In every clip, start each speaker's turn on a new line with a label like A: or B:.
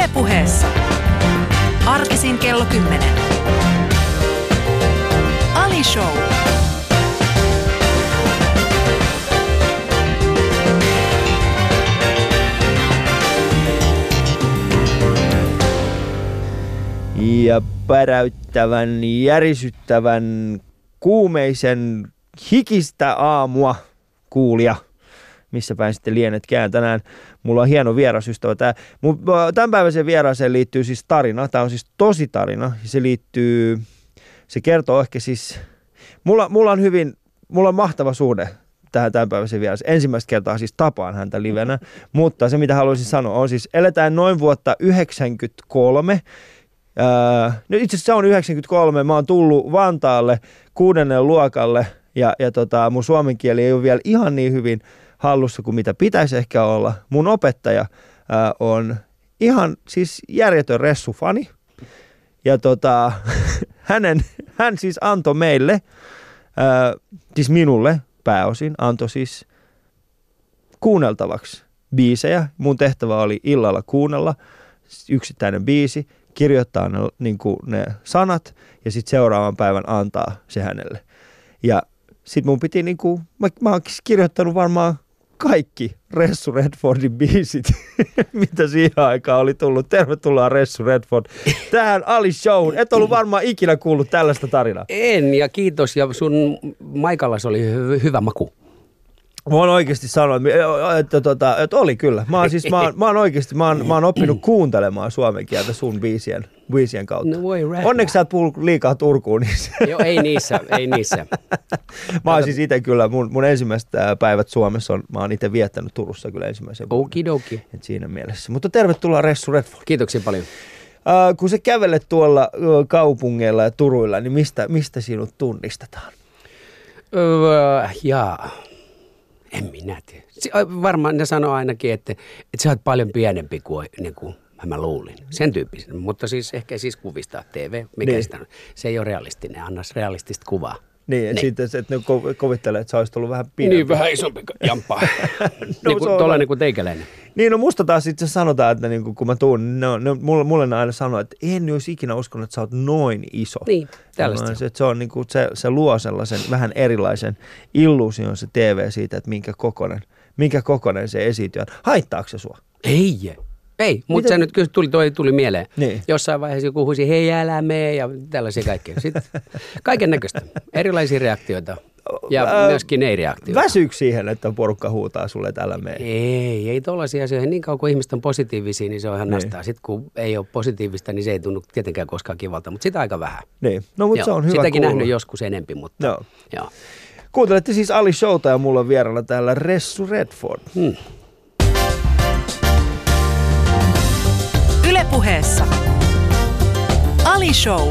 A: Ylepuheessa. Arkisin kello 10. Ali Show.
B: Ja päräyttävän, järisyttävän, kuumeisen, hikistä aamua kuulija missä päin sitten lienetkään tänään. Mulla on hieno vierasystävä. Tämä, mun, tämän päiväisen vieraaseen liittyy siis tarina. Tämä on siis tosi tarina. Se liittyy, se kertoo ehkä siis, mulla, mulla on hyvin, mulla on mahtava suhde tähän tämänpäiväisen vieras. Ensimmäistä kertaa siis tapaan häntä livenä, mutta se mitä haluaisin sanoa on siis, eletään noin vuotta 93. Öö, no itse asiassa se on 93, mä oon tullut Vantaalle kuudennelle luokalle ja, ja tota, mun suomen kieli ei ole vielä ihan niin hyvin hallussa kuin mitä pitäisi ehkä olla. Mun opettaja ää, on ihan siis järjetön ressufani. Ja tota, hänen, hän siis antoi meille, ää, siis minulle pääosin, antoi siis kuunneltavaksi biisejä. Mun tehtävä oli illalla kuunnella yksittäinen biisi, kirjoittaa ne, niin ne sanat ja sitten seuraavan päivän antaa se hänelle. Ja sitten mun piti, niin kuin, mä, mä oon kirjoittanut varmaan kaikki Ressu Redfordin biisit, mitä siihen aikaan oli tullut. Tervetuloa Ressu Redford tähän Ali Show. Et ollut varmaan ikinä kuullut tällaista tarinaa.
C: En, ja kiitos. Ja sun Maikallas oli hy- hyvä maku.
B: Mä oon oikeasti sanonut, että, että, että, että oli kyllä. Mä oon, siis, mä oon, mä oon oikeasti, mä oon, mä oon oppinut kuuntelemaan suomen kieltä sun biisien, biisien kautta.
C: No voi rähmä.
B: Onneksi sä et liikaa Turkuun niissä.
C: Joo, ei niissä, ei niissä.
B: Mä oon siis itse kyllä, mun, mun ensimmäiset päivät Suomessa on, mä oon itse viettänyt Turussa kyllä ensimmäisen vuoden.
C: Okidoki.
B: Et siinä mielessä. Mutta tervetuloa Ressu Redford.
C: Kiitoksia paljon.
B: Uh, kun sä kävelet tuolla uh, kaupungeilla ja Turuilla, niin mistä, mistä sinut tunnistetaan?
C: Öö, jaa. En minä tiedä. Varmaan ne sanoo ainakin, että, että sä oot paljon pienempi kuin, niin kuin mä luulin. Sen tyyppisen. Mutta siis ehkä siis kuvista TV, mikä
B: Niin.
C: niin. sitä on. Se ei ole realistinen, anna realistista kuvaa.
B: Niin, niin.
C: Niin.
B: sitten että ne kuvittelee, että sä olisit ollut vähän pidempi.
C: Niin, vähän isompi jamppa. no, niin
B: se on
C: kuin, tuollainen
B: hyvä.
C: kuin teikäläinen.
B: Niin, no musta taas itse sanotaan, että niinku, kun mä tuun, niin ne, on- ne, mulle, mulle ne aina sanoo, että en olisi ikinä uskonut, että sä oot noin iso.
C: Niin, tällaista
B: Mä-
C: se on.
B: että se, on, niinku, se, se luo sellaisen vähän erilaisen illuusion se TV siitä, että minkä kokonen, minkä kokonen se esiintyy. Haittaako se sua?
C: Ei, ei, mutta
B: Miten-
C: se nyt kyllä tuli, toi tuli mieleen.
B: Niin.
C: Jossain vaiheessa joku huusi, hei älä mee ja tällaisia kaikkea. Sitten kaiken näköistä, erilaisia reaktioita ja
B: Ää,
C: myöskin ei-reaktioita.
B: Väsyykö siihen, että porukka huutaa sulle, että älä mene?
C: Ei, ei tollaisia asioita. Niin kauan kuin ihmiset on positiivisia, niin se on ihan
B: Niin.
C: nastaa. Sitten kun ei ole positiivista, niin se ei tunnu tietenkään koskaan kivalta, mutta sitä aika vähän.
B: Niin, no mutta se
C: Joo,
B: on hyvä
C: Sitäkin
B: kuulla.
C: nähnyt joskus enempi, mutta
B: Joo.
C: joo.
B: Kuuntelette siis Ali Showta ja mulla on vieraana täällä Ressu Redford.
C: Hmm.
A: Ylepuheessa. Ali Show.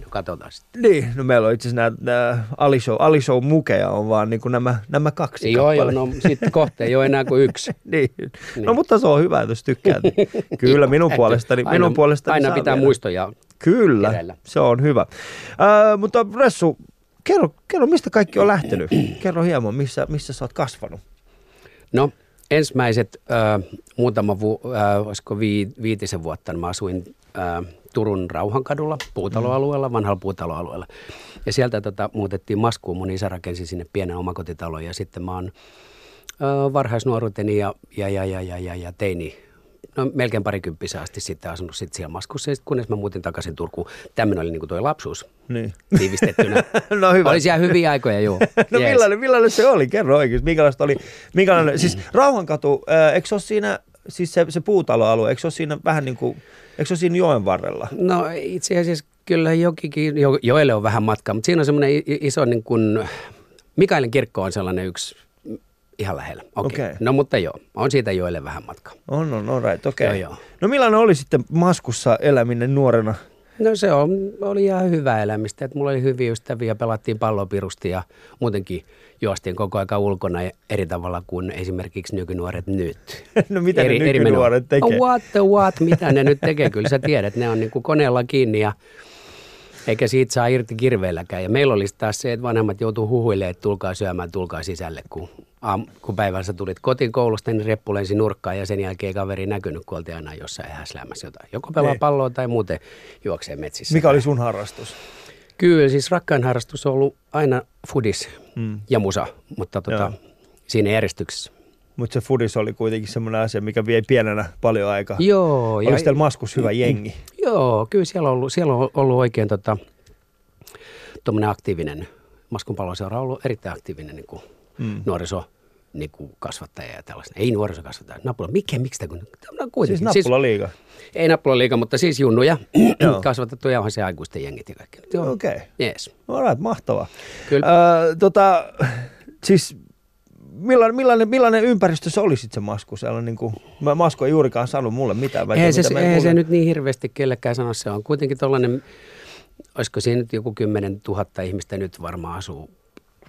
C: No, katsotaan sitten.
B: Niin, no meillä on itse asiassa nämä Ali Show, Ali Show mukeja on vaan niin kuin nämä, nämä kaksi
C: Joo, joo,
B: kappaletta.
C: no sitten kohta ei ole enää kuin yksi.
B: niin. No
C: Niin.
B: mutta se on hyvä, jos tykkäät. Kyllä minun puolestani,
C: aina,
B: minun puolestani
C: Aina pitää
B: vielä.
C: muistoja.
B: Kyllä,
C: keräillä.
B: se on hyvä. Äh, mutta Ressu, kerro, kerro, mistä kaikki on lähtenyt. kerro hieman, missä, missä sä oot kasvanut.
C: No ensimmäiset äh, muutama vu, äh, olisiko vii, viitisen vuotta, niin mä asuin äh, Turun Rauhankadulla, puutaloalueella, vanhalla puutaloalueella. Ja sieltä tota, muutettiin Maskuun, mun isä rakensi sinne pienen omakotitalon ja sitten mä oon äh, varhaisnuoruuteni ja, ja, ja, ja, ja, ja, ja teini, no melkein parikymppisen asti sitten asunut sitten siellä Maskussa, ja sit kunnes mä muutin takaisin Turkuun. Tämmöinen oli niin kuin toi lapsuus
B: Niin.
C: tiivistettynä.
B: No hyvä.
C: Oli siellä hyviä aikoja, joo.
B: No
C: Jees.
B: millainen, millainen se oli? Kerro oikeasti. Minkälaista oli? Minkälainen, siis Rauhankatu, äh, eikö se ole siinä, siis se, se puutaloalue, eikö se ole siinä vähän niin kuin, eikö se ole siinä joen varrella?
C: No itse asiassa kyllä jokikin, jo, joelle on vähän matkaa, mutta siinä on semmoinen iso niin kuin, Mikaelin kirkko on sellainen yksi mm, ihan lähellä. Okei.
B: Okei.
C: No mutta joo, on siitä joelle vähän matkaa.
B: On, on, on right, okei.
C: Joo, joo.
B: No millainen oli sitten Maskussa eläminen nuorena?
C: No se on, oli ihan hyvä elämistä, että mulla oli hyviä ystäviä, pelattiin palloa pirusti ja muutenkin juostiin koko aika ulkona eri tavalla kuin esimerkiksi nykynuoret nyt.
B: No mitä ne
C: menoa.
B: nykynuoret tekee?
C: No what the what, mitä ne nyt tekee, kyllä sä tiedät, ne on niin kuin koneella kiinni ja Eikä siitä saa irti kirveelläkään. Ja meillä olisi taas se, että vanhemmat joutuu huhuilemaan, että tulkaa syömään, tulkaa sisälle, kun, aam, kun päivänsä tulit kotiin koulusta, niin reppu lensi nurkkaan ja sen jälkeen kaveri näkynyt, kun oltiin aina jossain häslämässä jotain. Joko pelaa
B: Niin.
C: palloa tai muuten juoksee metsissä.
B: Mikä oli sun harrastus?
C: Kyllä, siis rakkain harrastus on ollut aina fudis
B: Mm.
C: ja musa, mutta tota,
B: Joo.
C: siinä järjestyksessä.
B: Mutta se fudis oli kuitenkin semmoinen asia, mikä vie pienenä paljon aikaa.
C: Joo,
B: Oliko teillä maskus hyvä jengi?
C: Joo, kyllä siellä on ollut, siellä on ollut oikein tota, aktiivinen, Maskun paloseura on ollut erittäin aktiivinen niin kuin
B: Mm.
C: nuoriso niin kuin kasvattaja ja tällaista. Ei nuorisokasvattaja, nappula. Mikä, miksi tämä kun? Kuitenkin.
B: Siis nappula liiga.
C: ei nappula liiga, mutta siis junnuja
B: Joo.
C: kasvatettu ja onhan se aikuisten jengit ja kaikki.
B: Okei. Okay.
C: Jees.
B: Alright, mahtavaa.
C: Kyllä.
B: Öö, tota, siis millainen, millainen, millainen ympäristö se oli sitten se masku? Siellä niin kuin, mä Masku ei juurikaan sanonut mulle mitään.
C: Eihän
B: tiedä,
C: se,
B: mitä mä
C: eihän se nyt niin hirveästi kellekään sano. Se on kuitenkin tuollainen, olisiko siinä nyt joku 10 000 ihmistä nyt varmaan asuu.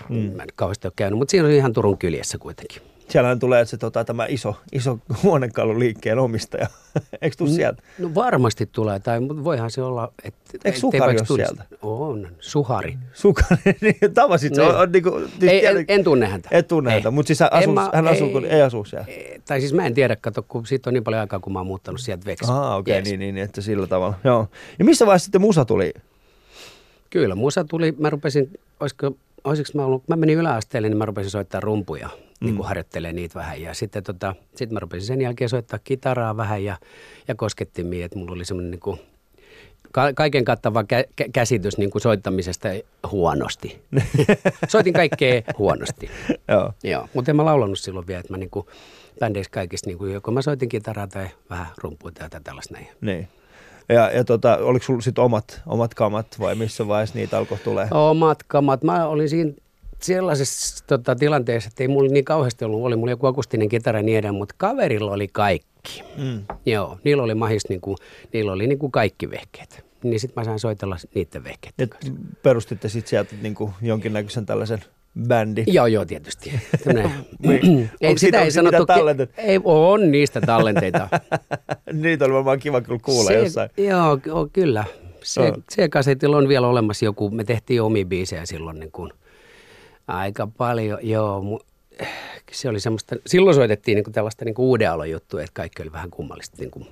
C: Mm. Mä en kauheasti ole käynyt, mutta siinä on ihan Turun kyljessä kuitenkin.
B: Siellähän tulee se, tota, tämä iso, iso huonekaluliikkeen omistaja. Eikö tuu sieltä?
C: No varmasti tulee, tai mutta voihan se olla, että...
B: Eikö Sukari ole sieltä?
C: On, Suhari.
B: Sukanen, niin tavasit se.
C: Niin.
B: On, on, niin kuin, siis
C: Ei, en, en tunne häntä.
B: Et tunne
C: Ei.
B: häntä, mutta siis hän, asuu,
C: mä-
B: hän asuu, ei, ei asu siellä.
C: ei, Tai siis mä en tiedä, kato, kun siitä on niin paljon aikaa, kun mä oon muuttanut sieltä veksi.
B: Ah, okei, okay,
C: Jees.
B: niin, niin, niin, että sillä tavalla. Joo. Ja missä vaiheessa sitten musa tuli?
C: Kyllä, musa tuli, mä rupesin, olisiko, olisiko mä ollut, mä menin yläasteelle, niin mä rupesin soittaa rumpuja, mm. niin kuin harjoittelee niitä vähän. Ja sitten tota, sit mä rupesin sen jälkeen soittaa kitaraa vähän ja, ja koskettimia, että mulla oli semmoinen niin kuin, ka- kaiken kattava kä- kä- käsitys niin kuin soittamisesta huonosti. Soitin kaikkea huonosti.
B: Joo.
C: Joo, mutta en mä laulanut silloin vielä, että mä niinku bändeissä kaikissa, niinku, joko mä soitin kitaraa tai vähän rumpuita tai tällaista näin.
B: Niin. Ja, ja tota, oliko sulla sitten omat, omat kamat vai missä vaiheessa niitä alkoi tulee?
C: Omat kamat. Mä olin siinä sellaisessa tota, tilanteessa, että ei mulla niin kauheasti ollut, oli mulla joku akustinen kitara niin edelleen, mutta kaverilla oli kaikki.
B: Mm.
C: Joo, niillä oli mahis, niinku, niillä oli niinku kaikki vehkeet. Niin sitten mä sain soitella niiden vehkeiden kanssa.
B: perustitte sitten sieltä niinku jonkinnäköisen tällaisen bändin.
C: Joo, joo, tietysti.
B: Niin.
C: ei,
B: Onko
C: sitä ei sanottu.
B: tallenteita?
C: Ei, on niistä tallenteita.
B: Niitä oli varmaan kiva kyllä kuulla
C: se,
B: jossain.
C: Joo, joo, kyllä. Se,
B: Joo.
C: se kasetilla on vielä olemassa joku, me tehtiin omia biisejä silloin niin kuin, aika paljon, joo. Mu, se oli semmoista, silloin soitettiin niin kuin tällaista niin kuin uuden alon juttua, että kaikki oli vähän kummallista. Niin kuin,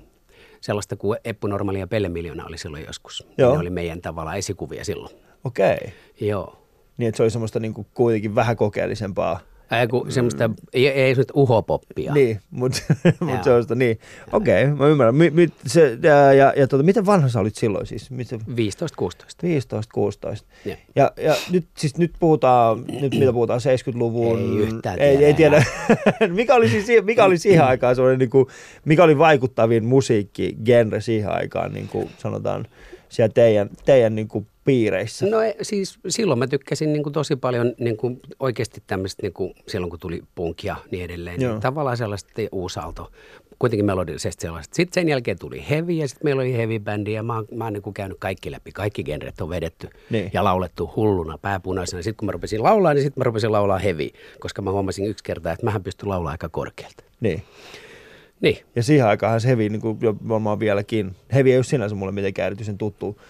C: sellaista kuin Eppu Normaali ja Pelle Miljoona oli silloin joskus.
B: Joo.
C: Ne oli meidän tavalla esikuvia silloin.
B: Okei. Okay.
C: Joo.
B: Niin, että se oli semmoista niinku kuitenkin vähän kokeellisempaa.
C: Ei, kun semmoista, ei, ei semmoista uhopoppia.
B: Niin, mutta mut se on sitä, niin. Okei, okay, mä ymmärrän. Mi, mi, se, ja, ja, ja tota, miten vanha sä olit silloin siis? Miten,
C: 15-16.
B: 15, 16.
C: Joo.
B: Ja, ja nyt, siis nyt puhutaan, nyt mitä puhutaan, 70-luvun.
C: Ei yhtään
B: ei,
C: tiedä
B: ei tiedä. mikä, oli siis, si- mikä oli siihen aikaan semmoinen, niin kuin, mikä oli vaikuttavin musiikkigenre siihen aikaan, niin kuin sanotaan, siellä teidän, teidän niin kuin piireissä?
C: No ei, siis silloin mä tykkäsin niin kuin tosi paljon niin kuin oikeasti tämmöistä, niin kuin silloin kun tuli punk ja niin edelleen.
B: Joo.
C: Niin tavallaan sellaista uusalto, kuitenkin melodisesti sellaista. Sitten sen jälkeen tuli heavy ja sitten meillä oli heavy bändi ja mä oon, mä oon niin kuin käynyt kaikki läpi. Kaikki genret on vedetty
B: Niin.
C: ja laulettu hulluna, pääpunaisena. Sitten kun mä rupesin laulaa, niin sitten mä rupesin laulaa heavy, koska mä huomasin yksi kerta, että mähän pystyn laulaa aika korkealta.
B: Niin.
C: Niin,
B: Ja siihen aikaan se hevi, niin kuin jo varmaan vieläkin, hevi ei ole sinänsä mulle mitenkään erityisen tuttu.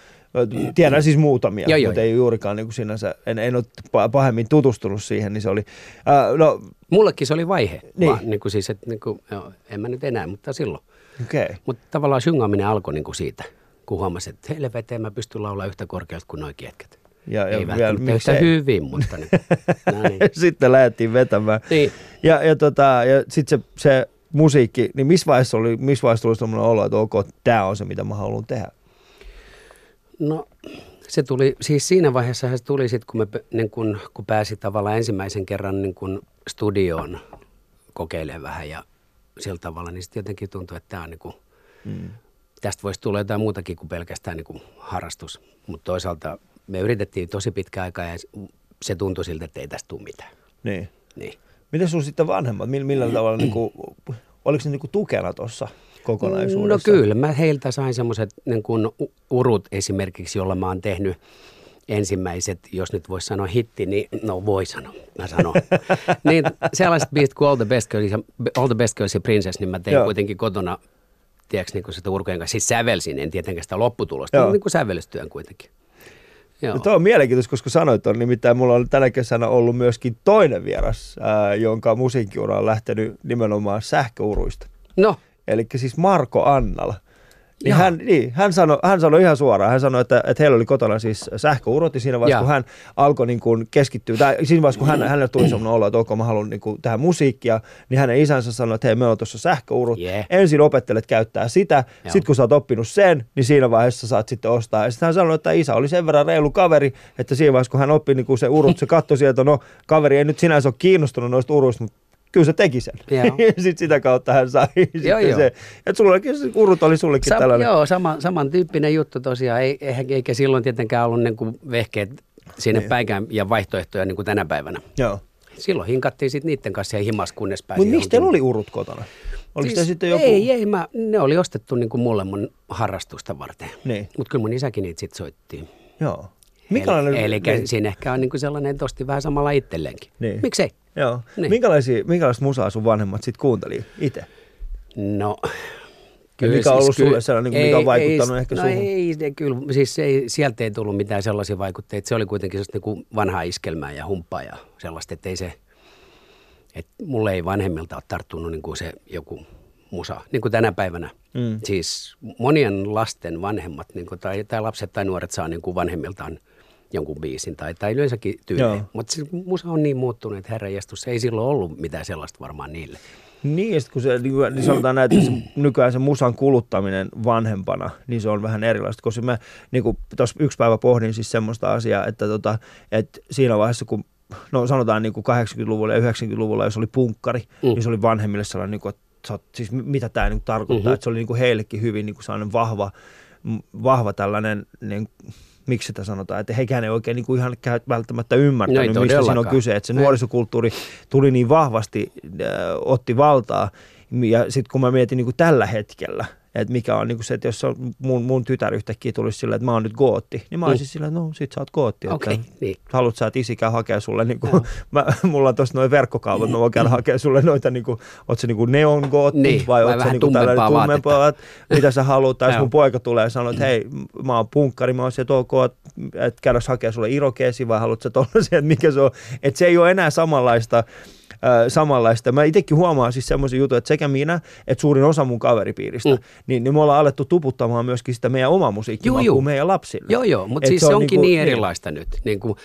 B: Tiedän siis muutamia,
C: Joo, joo,
B: mutta ei juurikaan niin kuin sinänsä, en, en ole pa- pahemmin tutustunut siihen, niin se oli, ää, no
C: mullekin se oli vaihe.
B: Niin.
C: Niin. Vaan, niin kuin siis, että niin kuin, joo, en mä nyt enää, mutta silloin.
B: okei. Okay.
C: Mutta tavallaan syngaaminen alkoi niinku siitä, kun huomasin, että helveteen mä pystyn laulaa yhtä korkealta kuin noin jätkät.
B: Ja, ja
C: Ei
B: vielä,
C: välttämättä yhtä hyvin, mutta niin. no niin.
B: Sitten lähdettiin vetämään.
C: niin.
B: Ja, ja, tota, ja sitten se, se musiikki, niin missä vaiheessa, oli, missä vaiheessa tuli sellainen olo, että ok, tämä on se, mitä mä haluan tehdä?
C: No se tuli, siis siinä vaiheessa se tuli sitten, kun, me, niin kun, kun pääsi tavallaan ensimmäisen kerran niin kun studioon kokeilemaan vähän ja sillä tavalla, niin sitten jotenkin tuntui, että tämä on niin kuin,
B: Mm.
C: tästä voisi tulla jotain muutakin kuin pelkästään niin kuin harrastus. Mutta toisaalta me yritettiin tosi pitkä aikaa ja se tuntui siltä, että ei tästä tule mitään.
B: Niin.
C: Niin.
B: Miten sun sitten vanhemmat, millä, millä tavalla, niin kuin, oliko ne niin kuin tukena tuossa kokonaisuudessa?
C: No kyllä, mä heiltä sain semmoiset niin kuin u- urut esimerkiksi, jolla mä oon tehnyt ensimmäiset, jos nyt voisi sanoa hitti, niin no voi sanoa, mä sanon. niin sellaiset biisit kuin All the Best Girls, ja- All the Best Girls ja Princess, niin mä tein
B: Joo.
C: Kuitenkin kotona, tiedätkö, niin kuin sitä urkujen kanssa. Siis sävelsin, en tietenkään sitä lopputulosta,
B: Joo.
C: mutta niin kuin sävellystyön kuitenkin. Joo.
B: No, tuo on mielenkiintoista, koska sanoit on, nimittäin mulla on tänä kesänä ollut myöskin toinen vieras, ää, jonka musiikkiura on lähtenyt nimenomaan sähköuruista.
C: No,
B: Eli siis Marko Annala. Niin hän, niin, hän, sanoi, hän sanoi ihan suoraan, hän sanoi, että, että heillä oli kotona siis sähköurot ja siinä vaiheessa,
C: Jaa.
B: kun hän alkoi niin kuin keskittyä, tai siinä vaiheessa, kun hän, hänelle tuli sellainen olo, että ok, mä haluan niin kuin tehdä musiikkia, niin hänen isänsä sanoi, että hei, meillä on tuossa sähköurut,
C: Yeah.
B: ensin opettelet käyttää sitä, sitten kun sä oot oppinut sen, niin siinä vaiheessa saat sitten ostaa. Ja sitten hän sanoi, että isä oli sen verran reilu kaveri, että siinä vaiheessa, kun hän oppi niin kuin se urut, se katsoi sieltä, no kaveri ei nyt sinänsä ole kiinnostunut noista uruista, mutta kyllä se teki sen.
C: Joo.
B: sitten sitä kautta hän sai sitten
C: joo.
B: se, että sulla se urut oli sullekin
C: Sam,
B: tällainen.
C: joo, sama, samantyyppinen juttu tosiaan. Ei, eikä silloin tietenkään ollut niin kuin vehkeet sinne
B: Niin.
C: päikään ja vaihtoehtoja niin kuin tänä päivänä.
B: Joo.
C: Silloin hinkattiin sitten niiden kanssa ja himas, kunnes pääsi
B: Mutta miksi teillä
C: johonkin-
B: oli urut kotona? Oliko siis, sitten joku?
C: Ei, ei, mä, ne oli ostettu niin kuin mulle mun harrastusta varten.
B: Niin.
C: Mutta kyllä mun isäkin niitä sitten soitti.
B: Joo. Minkälainen?
C: Eli, eli
B: niin.
C: siinä ehkä on niin kuin sellainen, että osti vähän samalla itselleenkin.
B: Niin.
C: Miksei?
B: Joo.
C: Niin.
B: Minkälaisia, minkälaista musaa sun vanhemmat sitten kuunteli itse?
C: No,
B: mikä on ollut sulle sellainen, kuin mikä on vaikuttanut ehkä
C: no
B: suhun?
C: ei, se kyllä, siis ei, sieltä ei tullut mitään sellaisia vaikutteita. Se oli kuitenkin sellaista niin kuin vanhaa iskelmää ja humppaa ja sellaista, että ei se, että mulle ei vanhemmilta ole tarttunut niin kuin se joku musa, niin kuin tänä päivänä.
B: Mm.
C: Siis monien lasten vanhemmat niin kuin, tai, tai lapset tai nuoret saa niin kuin vanhemmiltaan jonkun biisin tai, tai yleensäkin
B: Joo.
C: tyyliin. Mutta siis musa on niin muuttunut, että herranjestus, ei silloin ollut mitään sellaista varmaan niille.
B: Niin, ja sit kun se, niin niin sanotaan näin, että se, nykyään se musan kuluttaminen vanhempana, niin se on vähän erilaista, koska mä niin tuossa yksi päivä pohdin siis semmoista asiaa, että, tota, että siinä vaiheessa, kun no sanotaan niin kuin 80-luvulla ja 90-luvulla, jos oli punkkari, mm. Niin se oli vanhemmille sellainen, niin kuin, että siis mitä tämä niin tarkoittaa, mm-hmm. että se oli niin kuin heillekin hyvin niin kuin sellainen vahva, vahva tällainen, niin, miksi sitä sanotaan, että heikään ei oikein niin kuin ihan välttämättä ymmärtänyt,
C: No
B: mistä siinä on kyse, että se nuorisokulttuuri tuli niin vahvasti, äh, otti valtaa, ja sitten kun mä mietin niin kuin tällä hetkellä, että mikä on niin kuin se, että jos on mun, mun tytär yhtäkkiä tulisi silleen, että mä oon nyt gootti, niin mä olisin
C: Mm.
B: silleen, että no sit sä oot gootti,
C: Okei,
B: että
C: niin.
B: haluat sä, että isi käy hakea sulle, niin kuin, mä, mulla on tuossa noin verkkokaupat, mä voin käydä hakea sulle noita, niin kuin, oot sä niin kuin neon gootti,
C: Niin,
B: vai
C: vai
B: oot sä niin kuin tällainen
C: tummempaa
B: tummempaa, vaat- mitä sä haluat, tai jos mun poika tulee ja sanoo, että hei, mä oon punkkari, mä oon se, että ok, että käydä hakea sulle irokeesi, vai haluat sä tollasen, että mikä se on, että se ei ole enää samanlaista, samanlaista. Mä itsekin huomaan siis semmoisen jutun, että sekä minä, että suurin osa mun kaveripiiristä, mm. Niin, niin me ollaan alettu tuputtamaan myöskin sitä meidän omaa musiikkimakua
C: juu.
B: meidän lapsille.
C: Joo, joo, mutta siis
B: se
C: se,
B: on
C: onkin
B: niinku-
C: niin
B: niin.
C: erilaista nyt. Niin kuin,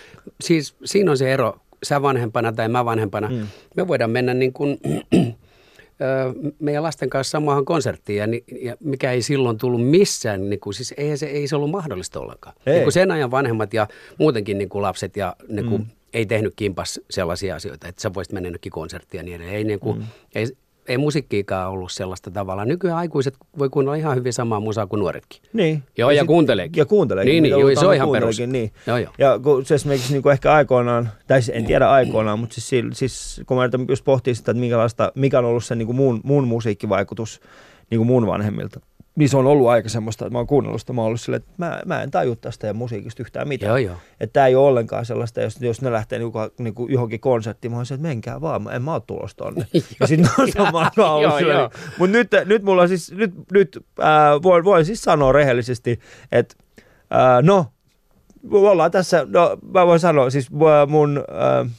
C: siis siinä on se ero, sä vanhempana tai mä vanhempana.
B: Mm.
C: Me voidaan mennä niin kuin, meidän lasten kanssa samaan konserttiin, ja, ja mikä ei silloin tullut missään, niin kuin, siis ei se, ei se ollut mahdollista ollenkaan.
B: Ei.
C: Niin kuin sen ajan vanhemmat ja muutenkin niin kuin lapset ja niin kuin, mm. Ei tehnyt kimpas sellaisia asioita, että sä voisit mennä jonnekin konserttiin ja niin edelleen. Ei, niin kuin, mm. ei, ei musiikkiikaan ollut sellaista tavalla. Nykyään aikuiset voi kuunnella ihan hyvin samaa musaa kuin nuoretkin.
B: Niin.
C: Joo, ja
B: sit-
C: kuunteleekin.
B: Ja kuunteleekin.
C: Niin, niin, joo, se on ihan perus.
B: Niin.
C: Joo, joo.
B: Ja kun se esimerkiksi niin kuin ehkä aikoinaan, tai siis en tiedä aikoinaan, mutta siis, siis kun mä yritän just pohtia sitä, että minkälaista, mikä on ollut se niin kuin mun, mun musiikkivaikutus niin kuin mun vanhemmilta, niin se on ollut aika semmoista, että mä oon kuunnellut sitä, mä oon ollut silleen, että mä, mä en taju tästä ja musiikista yhtään mitään.
C: Joo, joo.
B: Että tämä ei ole ollenkaan sellaista, jos, jos ne lähtee niinku, niinku johonkin konserttiin, mä oon että menkää vaan, mä en mä oon tulossa tonne. ja sitten on samaan
C: Joo,
B: silleen.
C: joo.
B: Mutta nyt, nyt mulla siis, nyt, nyt äh, voin, voin siis sanoa rehellisesti, että äh, no, ollaan tässä, no mä voin sanoa, siis äh, mun äh,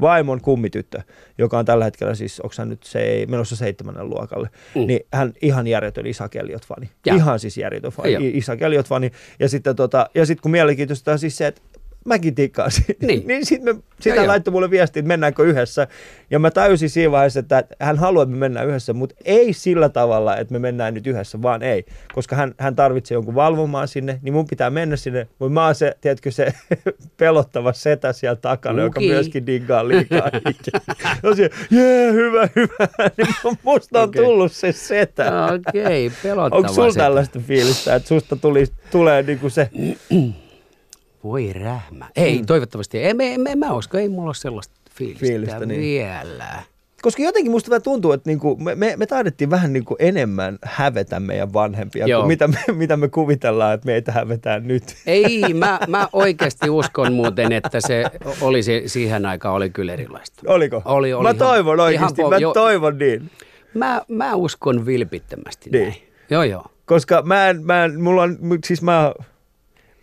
B: vaimon kummityttö, joka on tällä hetkellä siis, onko hän nyt se, menossa seitsemännen luokalle, mm. Niin hän ihan järjetön Isa Kelliot-fani.
C: Jaa.
B: Ihan siis järjetön fani,
C: Joo.
B: Isa Kelliot-fani. Ja sitten tota, ja sit kun mielenkiintoista on siis se, että mäkin tikkaan siitä.
C: Niin.
B: niin sitten sit
C: Joo,
B: hän
C: joo.
B: laittoi mulle viestiä, että mennäänkö yhdessä. Ja mä tajusin siinä vaiheessa, että hän haluaa, että me mennään yhdessä, mutta ei sillä tavalla, että me mennään nyt yhdessä, vaan ei. Koska hän, hän tarvitsee jonkun valvomaan sinne, niin mun pitää mennä sinne. Mutta mä oon se, tiedätkö, se pelottava setä siellä takana, joka
C: Okei.
B: myöskin diggaa liikaa. Se, jee, hyvä, hyvä. Niin musta on
C: Okei.
B: tullut se setä.
C: Okei, pelottavaa.
B: Onko sulla tällaista fiilistä, että susta tuli, tulee niinku se,
C: Voi rähmä. Ei,
B: Mm.
C: toivottavasti. ei. En, en, en, mä usko, ei mulla ole sellaista fiilistä,
B: Fiilistä, niin.
C: vielä.
B: koska jotenkin musta vähän tuntuu, että niinku me, me, me taidettiin vähän niinku enemmän hävetä meidän vanhempia,
C: Joo.
B: kuin mitä me, mitä me kuvitellaan, että meitä hävetään nyt.
C: Ei, mä, mä oikeasti uskon muuten, että se oli se, siihen aikaan oli kyllä erilaista.
B: Oliko?
C: Oli, oli
B: mä
C: ihan-
B: toivon
C: ihan
B: oikeasti,
C: po-
B: mä
C: jo-
B: toivon niin.
C: Mä, mä uskon vilpittömästi
B: Niin.
C: näin. Joo, joo.
B: Koska mä en, mä en, mulla on, siis mä,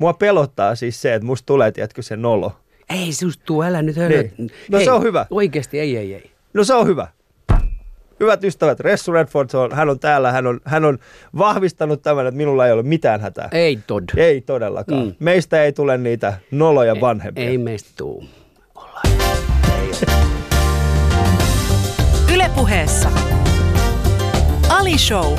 B: mua pelottaa siis se, että musta tulee, tiedätkö, se nolo.
C: Ei susta tuu, älä nyt hölöt.
B: Niin. No se on hyvä.
C: Oikeesti, ei, ei, ei.
B: No se on hyvä. Hyvät ystävät, Ressu Redford, on, hän on täällä, hän on, hän on vahvistanut tämän, että minulla ei ole mitään hätää.
C: Ei tod.
B: Ei todellakaan. Mm. Meistä ei tule niitä noloja vanhempia.
C: Ei meistä tuu.
A: Ylepuheessa Ali Show.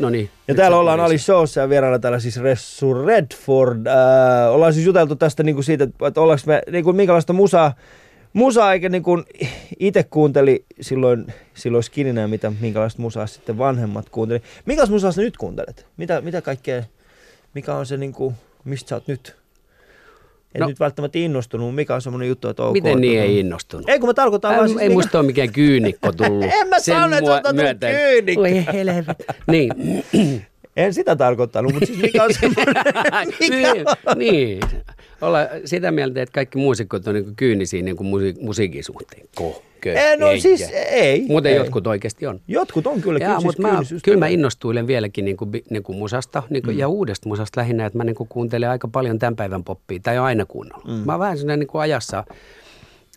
C: No niin.
B: Ja täällä ollaan Ali Showssa ja vieraana täällä siis Ressu Redford. Äh, ollaan siis juteltu tästä niin kuin siitä, että ollaanko me, niin kuin minkälaista musaa, musaa eikä niin kuin itse kuunteli silloin, silloin skininä, mitä, minkälaista musaa sitten vanhemmat kuunteli. Minkälaista musaa sä nyt kuuntelet? Mitä, mitä kaikkea, mikä on se niin kuin, mistä sä oot nyt? En
C: No.
B: nyt välttämättä innostunut, mikä on semmoinen juttu, että ok.
C: Miten niin
B: tota-
C: ei innostunut?
B: Ei kun mä tarkoitan vaan siis
C: ei
B: mikä-
C: musta ole mikään kyynikko tullut.
B: En mä sano, että sä oot tullut kyynikko.
C: Oi helvet. Niin.
B: En sitä tarkoittanut, mutta siis mikä on semmoinen, mikä
C: niin,
B: on?
C: niin. Olla sitä mieltä, että kaikki muusikot on niin kyynisiä niin musi- musiikin suhteen. Ko, kö,
B: Ei, no
C: eikä.
B: siis ei.
C: Muuten
B: ei.
C: jotkut oikeasti on.
B: Jotkut on kyllä,
C: Jaa,
B: kyllä, siis
C: mutta mä, kyllä mä innostuilen vieläkin niin kuin, niin kuin musasta niin kuin, mm. ja uudesta musasta lähinnä, että mä niin kuin kuuntelen aika paljon tämän päivän poppia, tai on aina kuunnellut. Mm. Mä oon vähän sellainen niin kuin ajassa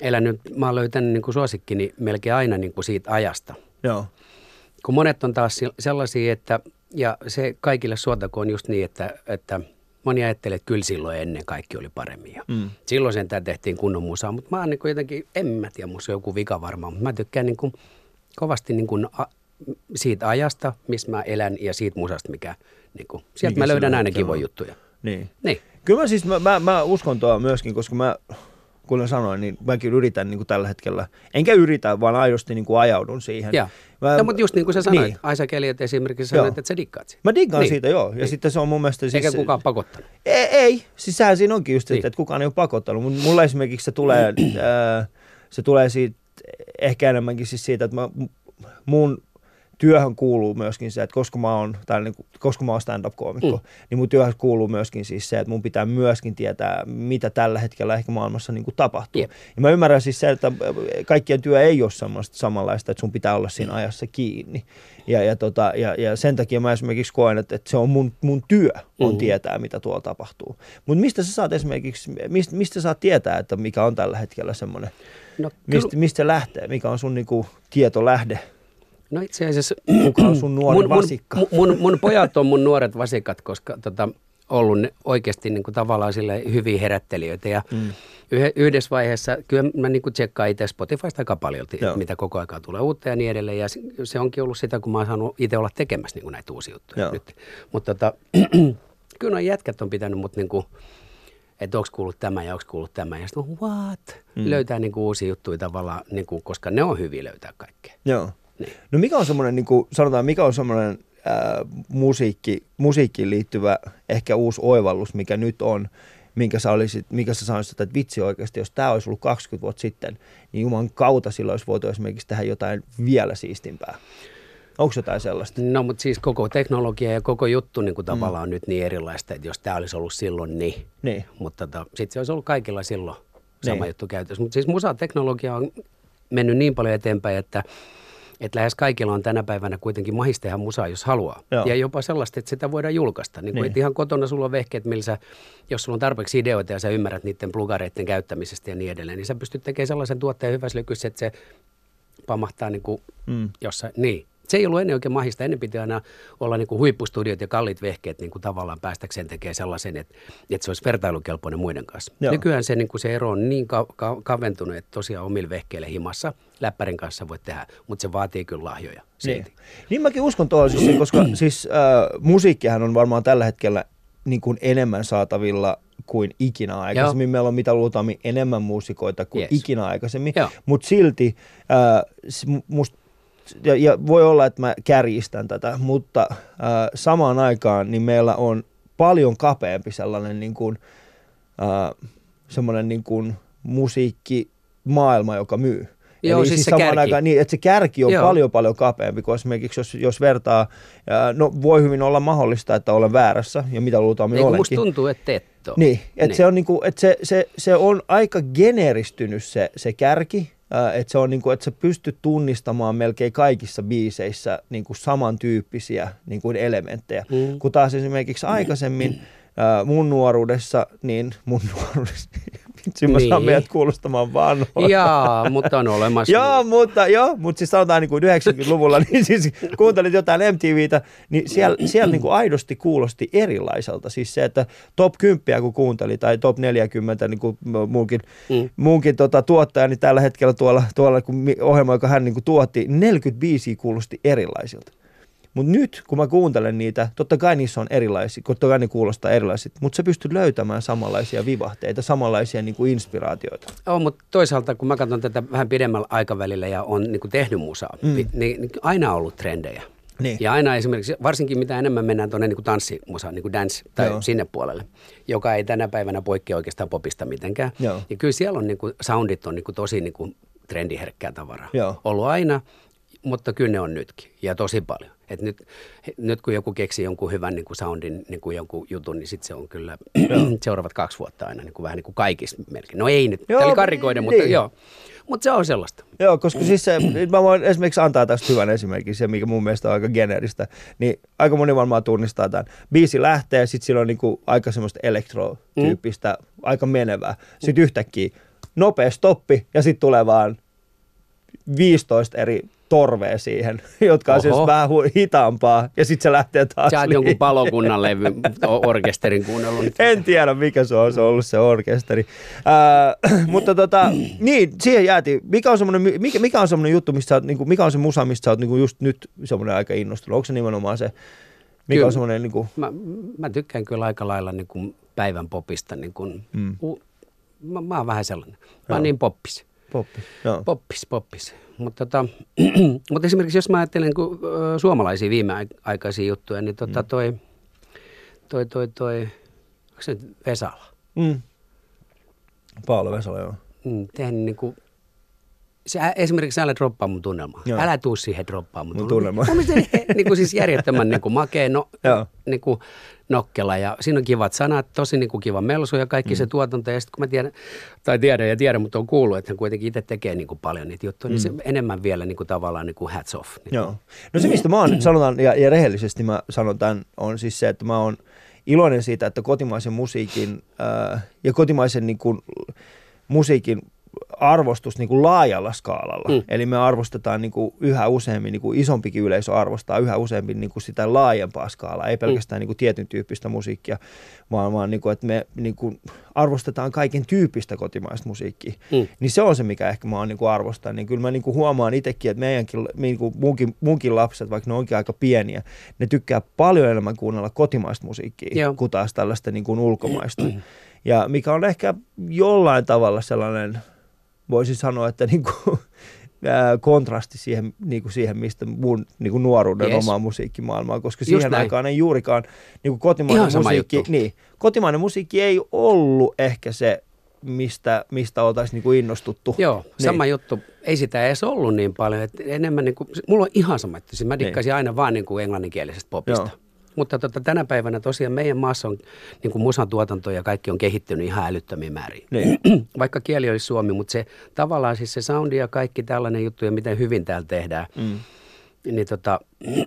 C: elänyt, mä oon löytänyt niin kuin suosikkini melkein aina niin kuin siitä ajasta.
B: Joo.
C: Kun monet on taas sel- sellaisia, että, ja se kaikille suotakoon just niin, että, että moni ajattelee, että kyllä silloin ennen kaikki oli paremmin. Ja
B: Mm.
C: Silloin sen tehtiin kunnon musaa, mutta mä oon niin jotenkin, en mä tiedä, musta joku vika varmaan, mutta mä tykkään niin kuin kovasti niin kuin a, siitä ajasta, missä mä elän ja siitä musasta, mikä, niin kuin, sieltä
B: Mikä
C: mä löydän aina kivoja juttuja.
B: Niin.
C: Niin.
B: Kyllä mä siis, mä, mä, mä uskon tuo myöskin, koska mä, kuten sanoin, niin mäkin yritän niin kuin tällä hetkellä, enkä yritä, vaan aidosti niin kuin ajaudun siihen. Mä,
C: no, mutta just niin kuin sä sanoit,
B: Niin.
C: Aisa Keliot esimerkiksi sanoit,
B: Joo.
C: että sä dikkaat siitä.
B: Mä diggaan
C: Niin.
B: siitä, joo. Ja
C: Niin.
B: sitten se on mun mielestä siis...
C: Eikä kukaan pakottanut.
B: Ei, ei. siis sehän siinä onkin just,
C: Niin.
B: että, että kukaan ei ole pakottanut. Mulla esimerkiksi se tulee, ää, se tulee siitä, ehkä enemmänkin siis siitä, että mä, mun työhön kuuluu myöskin se, että koska mä oon, tai niin kuin, koska mä oon stand-up-koomikko, mm. niin mun työhön kuuluu myöskin siis se, että mun pitää myöskin tietää, mitä tällä hetkellä ehkä maailmassa niin kuin tapahtuu.
C: Jep.
B: Ja mä ymmärrän siis se, että kaikkien työ ei ole semmoista samanlaista, että sun pitää olla siinä ajassa kiinni. Ja, ja, tota, ja, ja sen takia mä esimerkiksi koen, että, että se on mun, mun työ on
C: Mhm.
B: tietää, mitä tuolla tapahtuu. Mutta mistä sä saat esimerkiksi, mistä, mistä saat tietää, että mikä on tällä hetkellä semmoinen,
C: No, kyllä,
B: mistä, mistä se lähtee, mikä on sun niinku tietolähde,
C: no itse asiassa
B: kuka on sun nuori
C: mun,
B: vasikka?
C: Mun, mun, mun pojat on mun nuoret vasikat, koska tota, ollut ne oikeasti niin kuin tavallaan sille hyviä herättelijöitä. Ja mm. yhdessä vaiheessa, kyllä mä niin kuin tsekkaan itse Spotifysta aika paljon,
B: Joo.
C: mitä koko aikaa tulee uutta ja niin edelleen. Ja se- onkin ollut sitä, kun mä oon saanut itse olla tekemässä niin kuin näitä uusia juttuja
B: Joo.
C: nyt. Mutta tota, kyllä nuo jätkät on pitänyt mut niin kuin, että onko kuullut tämä ja onko kuullut tämä. Ja sitten what? Mm. Löytää niin kuin uusia juttuja tavallaan, niin kuin, koska ne on hyviä löytää kaikkea.
B: Joo.
C: Niin.
B: No mikä on semmoinen, niin kuin, sanotaan, mikä on semmoinen ää, musiikki, musiikkiin liittyvä ehkä uusi oivallus, mikä nyt on, minkä sä, olisit, mikä sä sanoisit, että vitsi oikeasti, jos tämä olisi ollut 20 vuotta sitten, niin Juman kautta silloin olisi voitu esimerkiksi tehdä jotain vielä siistimpää. Onko jotain sellaista?
C: No mutta siis koko teknologia ja koko juttu niin kuin tavallaan on nyt niin erilaista, että jos tämä olisi ollut silloin niin,
B: Niin.
C: mutta tota, sitten se olisi ollut kaikilla silloin sama
B: Niin.
C: juttu käytössä. Mutta siis musateknologia on mennyt niin paljon eteenpäin, että, että lähes kaikilla on tänä päivänä kuitenkin mahis tehdä musaa, jos haluaa.
B: Joo.
C: Ja jopa sellaista, että sitä voidaan julkaista. Niin,
B: Niin.
C: niin. ihan kotona sulla on vehkeet, millä sä, jos sulla on tarpeeksi ideoita ja sä ymmärrät niiden plugareiden käyttämisestä ja niin edelleen, niin sä pystyt tekemään sellaisen tuotteen hyvässä lykyssä, että se pamahtaa niin kuin
B: Mm.
C: jossain, niin. Se ei ollut ennen oikein mahista. Ennen piti aina olla niin kuin huippustudiot ja kalliit vehkeet niin kuin tavallaan päästäkseen tekemään sellaisen, että, että se olisi vertailukelpoinen muiden kanssa.
B: Joo.
C: Nykyään se, niin kuin se ero on niin ka- ka- kaventunut, että tosiaan omille vehkeille himassa läppärin kanssa voit tehdä, mutta se vaatii kyllä lahjoja
B: Niin.
C: silti.
B: niin mäkin uskon tuohon, siis, koska siis äh, musiikkihan on varmaan tällä hetkellä niin kuin enemmän saatavilla kuin ikinä aikaisemmin.
C: Joo.
B: Meillä on mitä luultavasti enemmän muusikoita kuin
C: Yes.
B: ikinä aikaisemmin, mutta silti äh, s- mu- must, ja, ja voi olla, että mä kärjistän tätä, mutta äh, samaan aikaan niin meillä on paljon kapeampi sellainen niin kuin, äh, semmoinen niin kuin musiikkimaailma, joka myy.
C: Joo, siis se
B: samaan
C: kärki.
B: aikaan niin, että se kärki on
C: Joo.
B: paljon paljon kapeampi kuin esimerkiksi jos, jos vertaa, ää, no voi hyvin olla mahdollista, että olen väärässä ja mitä luultavasti
C: Niin kuin musta
B: olenkin.
C: tuntuu, että et ole.
B: Niin, että
C: Niin.
B: se on, niinku, että se, se, se on aika geneeristynyt se, se kärki että se on niin kuin, että sä pystyt tunnistamaan melkein kaikissa biiseissä niin kuin samantyyppisiä niin kuin elementtejä. Mm. Kun taas esimerkiksi aikaisemmin ää, mun nuoruudessa, niin mun nuoruudessa, vitsi mä saan
C: Niin.
B: meidät kuulostamaan vanhoilta.
C: Jaa, mutta on olemassa.
B: Joo, mutta, joo, mutta siis sanotaan niin kuin 90-luvulla, niin siis kuuntelit jotain MTVtä, niin siellä, siellä niin kuin aidosti kuulosti erilaiselta. Siis se, että top 10 kun kuunteli tai top 40, niin kuin muunkin,
C: Mm.
B: muunkin tota, tuottaja, niin tällä hetkellä tuolla, tuolla kun ohjelma, joka hän niin kuin tuotti, 40 biisiä kuulosti erilaisilta. Mutta nyt, kun mä kuuntelen niitä, totta kai niissä on erilaisia, totta kai ne kuulostaa erilaisilta, mutta sä pystyt löytämään samanlaisia vivahteita, samanlaisia niin kuin inspiraatioita.
C: On, mutta toisaalta kun mä katson tätä vähän pidemmällä aikavälillä ja on niin tehnyt musaa, mm. niin, niin aina on ollut trendejä.
B: Niin.
C: Ja aina esimerkiksi, varsinkin mitä enemmän mennään tuonne niin tanssimusa, niin kuin dance tai
B: Joo.
C: Joo. sinne puolelle, joka ei tänä päivänä poikkea oikeastaan popista mitenkään.
B: Joo.
C: Niin kyllä siellä on niin kuin, soundit on niin kuin tosi niin kuin trendiherkkää tavaraa.
B: Joo.
C: Ollut aina, mutta kyllä ne on nytkin ja tosi paljon. Et nyt, nyt kun joku keksii jonkun hyvän niin kuin soundin, niin kuin jonkun jutun, niin sitten se on kyllä seuraavat kaksi vuotta aina niin kuin vähän niin kuin kaikissa melkein. No ei nyt,
B: Joo,
C: tämä oli karikoiden, mutta
B: niin.
C: joo. Mutta se on sellaista.
B: Joo, koska siis se, mä voin esimerkiksi antaa tästä hyvän esimerkin, se mikä mun mielestä on aika geneeristä, niin aika moni varmaan tunnistaa tämän. Biisi lähtee, sitten sillä on niinku aika semmoista elektrotyyppistä, mm. aika menevää. Sitten yhtäkkiä nopea stoppi ja sitten tulee vaan 15 eri torvea siihen, jotka on siis vähän hu- hitaampaa ja sitten se lähtee taas
C: Sä oot jonkun palokunnan levy, orkesterin kuunnellut.
B: En tiedä, mikä se on, se on ollut se orkesteri. Ää, mutta tota, niin, siihen jäätiin. Mikä on semmoinen, mikä, mikä on semmoinen juttu, mistä sä oot, niinku, mikä on se musa, mistä sä oot niinku just nyt semmoinen aika innostunut? Onko se nimenomaan se, mikä
C: Kyllä.
B: on semmoinen, niinku,
C: Mä, mä tykkään kyllä aika lailla niin kuin päivän popista. Niin kuin,
B: Mm.
C: u, mä, mä oon vähän sellainen. Mä oon niin poppis.
B: poppi? Joo.
C: Poppis, poppis. Mutta tota, mut esimerkiksi jos mä ajattelen kun, ö, suomalaisia viimeaikaisia juttuja, niin tota
B: Mm.
C: toi, toi, toi, toi, onko se nyt Vesala?
B: Mm. Paolo Vesala, joo.
C: Mm, tehnyt niin kuin, se esimerkiksi älä droppaa mun tunnelmaa.
B: Joo.
C: Älä tuu siihen droppaa mun,
B: Mun
C: tunnelmaa. Mun mielestä he- niin kuin siis järjettömän niin kuin makea no, niin kuin nokkela ja siinä on kivat sanat, tosi niin kuin kiva melsu ja kaikki mm. se tuotanto. Ja sitten kun mä tiedän, tai tiedän ja tiedän, mutta on kuullut, että hän kuitenkin itse tekee niin kuin paljon niitä juttuja, mm. niin se enemmän vielä niin kuin tavallaan niin kuin hats off. Niin
B: Joo. No se, mistä mä oon, sanotaan, ja, ja rehellisesti mä sanon tämän, on siis se, että mä oon iloinen siitä, että kotimaisen musiikin ää, ja kotimaisen niin kuin, musiikin arvostus niin kuin laajalla skaalalla. Mm.
C: Mm.
B: Eli me arvostetaan niin kuin yhä useammin, niin kuin isompikin yleisö arvostaa yhä useammin niin kuin sitä laajempaa skaalaa, ei pelkästään niin kuin tietyn tyyppistä musiikkia, vaan, vaan niin kuin, että me niin kuin arvostetaan kaiken tyyppistä kotimaista musiikkia.
C: Mm.
B: Niin se on se, mikä ehkä mä oon niin kuin arvostan. Niin kyllä mä niin kuin huomaan itsekin, että meidänkin, niin kuin munkin, munkin lapset, vaikka ne onkin aika pieniä, ne tykkää paljon enemmän kuunnella kotimaista musiikkia
C: Joo.
B: kuin taas tällaista niin kuin ulkomaista. Ja mikä on ehkä jollain tavalla sellainen, voisin sanoa, että niin kuin, kontrasti siihen, niin kuin siihen, mistä mun niin kuin nuoruuden
C: Yes.
B: omaa musiikkimaailmaa, koska
C: Just
B: siihen
C: näin.
B: aikaan ei juurikaan niin kuin kotimainen
C: Ihan
B: musiikki, niin, kotimainen musiikki ei ollut ehkä se, mistä, mistä oltaisiin niin kuin innostuttu.
C: Joo,
B: Niin.
C: sama juttu. Ei sitä edes ollut niin paljon. Että enemmän niin kuin, mulla on ihan sama, että siis mä dikkaisin aina vaan niin kuin englanninkielisestä popista.
B: Joo.
C: Mutta tota, tänä päivänä tosiaan meidän maassa on niin kuin musan tuotanto ja kaikki on kehittynyt ihan älyttömiin määriin.
B: Niin.
C: Vaikka kieli olisi suomi, mutta se tavallaan siis se soundi ja kaikki tällainen juttu ja miten hyvin täällä tehdään,
B: Mm.
C: niin tota,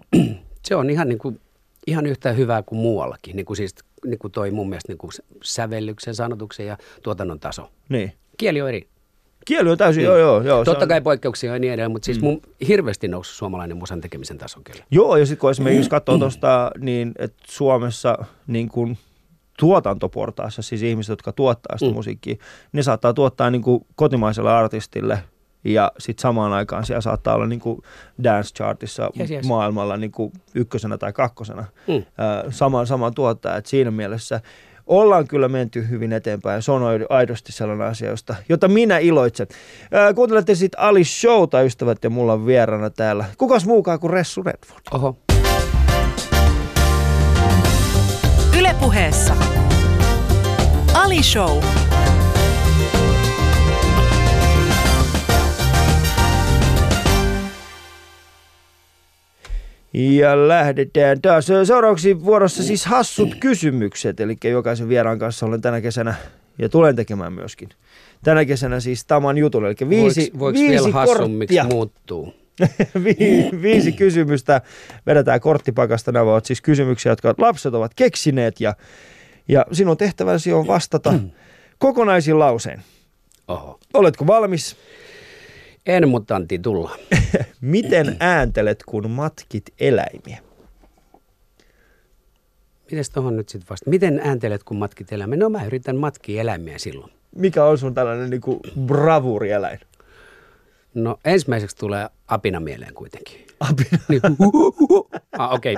C: se on ihan, niin kuin, ihan yhtä hyvää kuin muuallakin. Niin kuin siis niin kuin toi mun mielestä niin kuin sävellyksen, sanotuksen ja tuotannon taso.
B: niin.
C: Kieli on eri.
B: Kieli on täysin, joo, joo. joo se
C: Totta
B: on-
C: kai poikkeuksia ja niin edelleen, mutta siis mun hirveästi noussut suomalainen musan tekemisen taso kyllä.
B: Joo, ja sitten kun esimerkiksi katsoo tuosta, niin että Suomessa niin kuin tuotantoportaassa, siis ihmiset, jotka tuottaa sitä mm.
C: Mm.
B: musiikkia, ne saattaa tuottaa niin kuin kotimaiselle artistille ja sitten samaan aikaan siellä saattaa olla niin kuin dance chartissa
C: Yes, yes.
B: maailmalla niin kuin ykkösenä tai kakkosena
C: Mm.
B: ää, saman, saman tuottaja. Et siinä mielessä ollaan kyllä menty hyvin eteenpäin. Se on aidosti sellainen asia, josta, jota minä iloitsen. Ää, kuuntelette sitten Ali Showta, ystävät, ja mulla on vieraana täällä. Kukas muukaan kuin Ressu Redford?
C: Oho.
A: Ylepuheessa Ali Show.
B: Ja lähdetään taas. Seuraavaksi vuorossa siis hassut kysymykset, eli jokaisen vieraan kanssa olen tänä kesänä ja tulen tekemään myöskin. Tänä kesänä siis Taman jutulle, eli viisi,
C: voiko,
B: viisi
C: vielä hassummiksi muuttuu?
B: Vi, viisi kysymystä vedetään korttipakasta. Nämä ovat siis kysymyksiä, jotka lapset ovat keksineet ja, ja sinun tehtäväsi on vastata kokonaisin lauseen.
C: Oho.
B: Oletko valmis?
C: En, mutta anti tulla.
B: Miten ääntelet, kun matkit eläimiä?
C: Mites tuohon nyt sitten vasta? Miten ääntelet, kun matkit eläimiä? No mä yritän matkia eläimiä silloin.
B: Mikä on sun tällainen niin bravuurieläin?
C: No ensimmäiseksi tulee apina mieleen kuitenkin.
B: Apina.
C: Niin, ah, okei.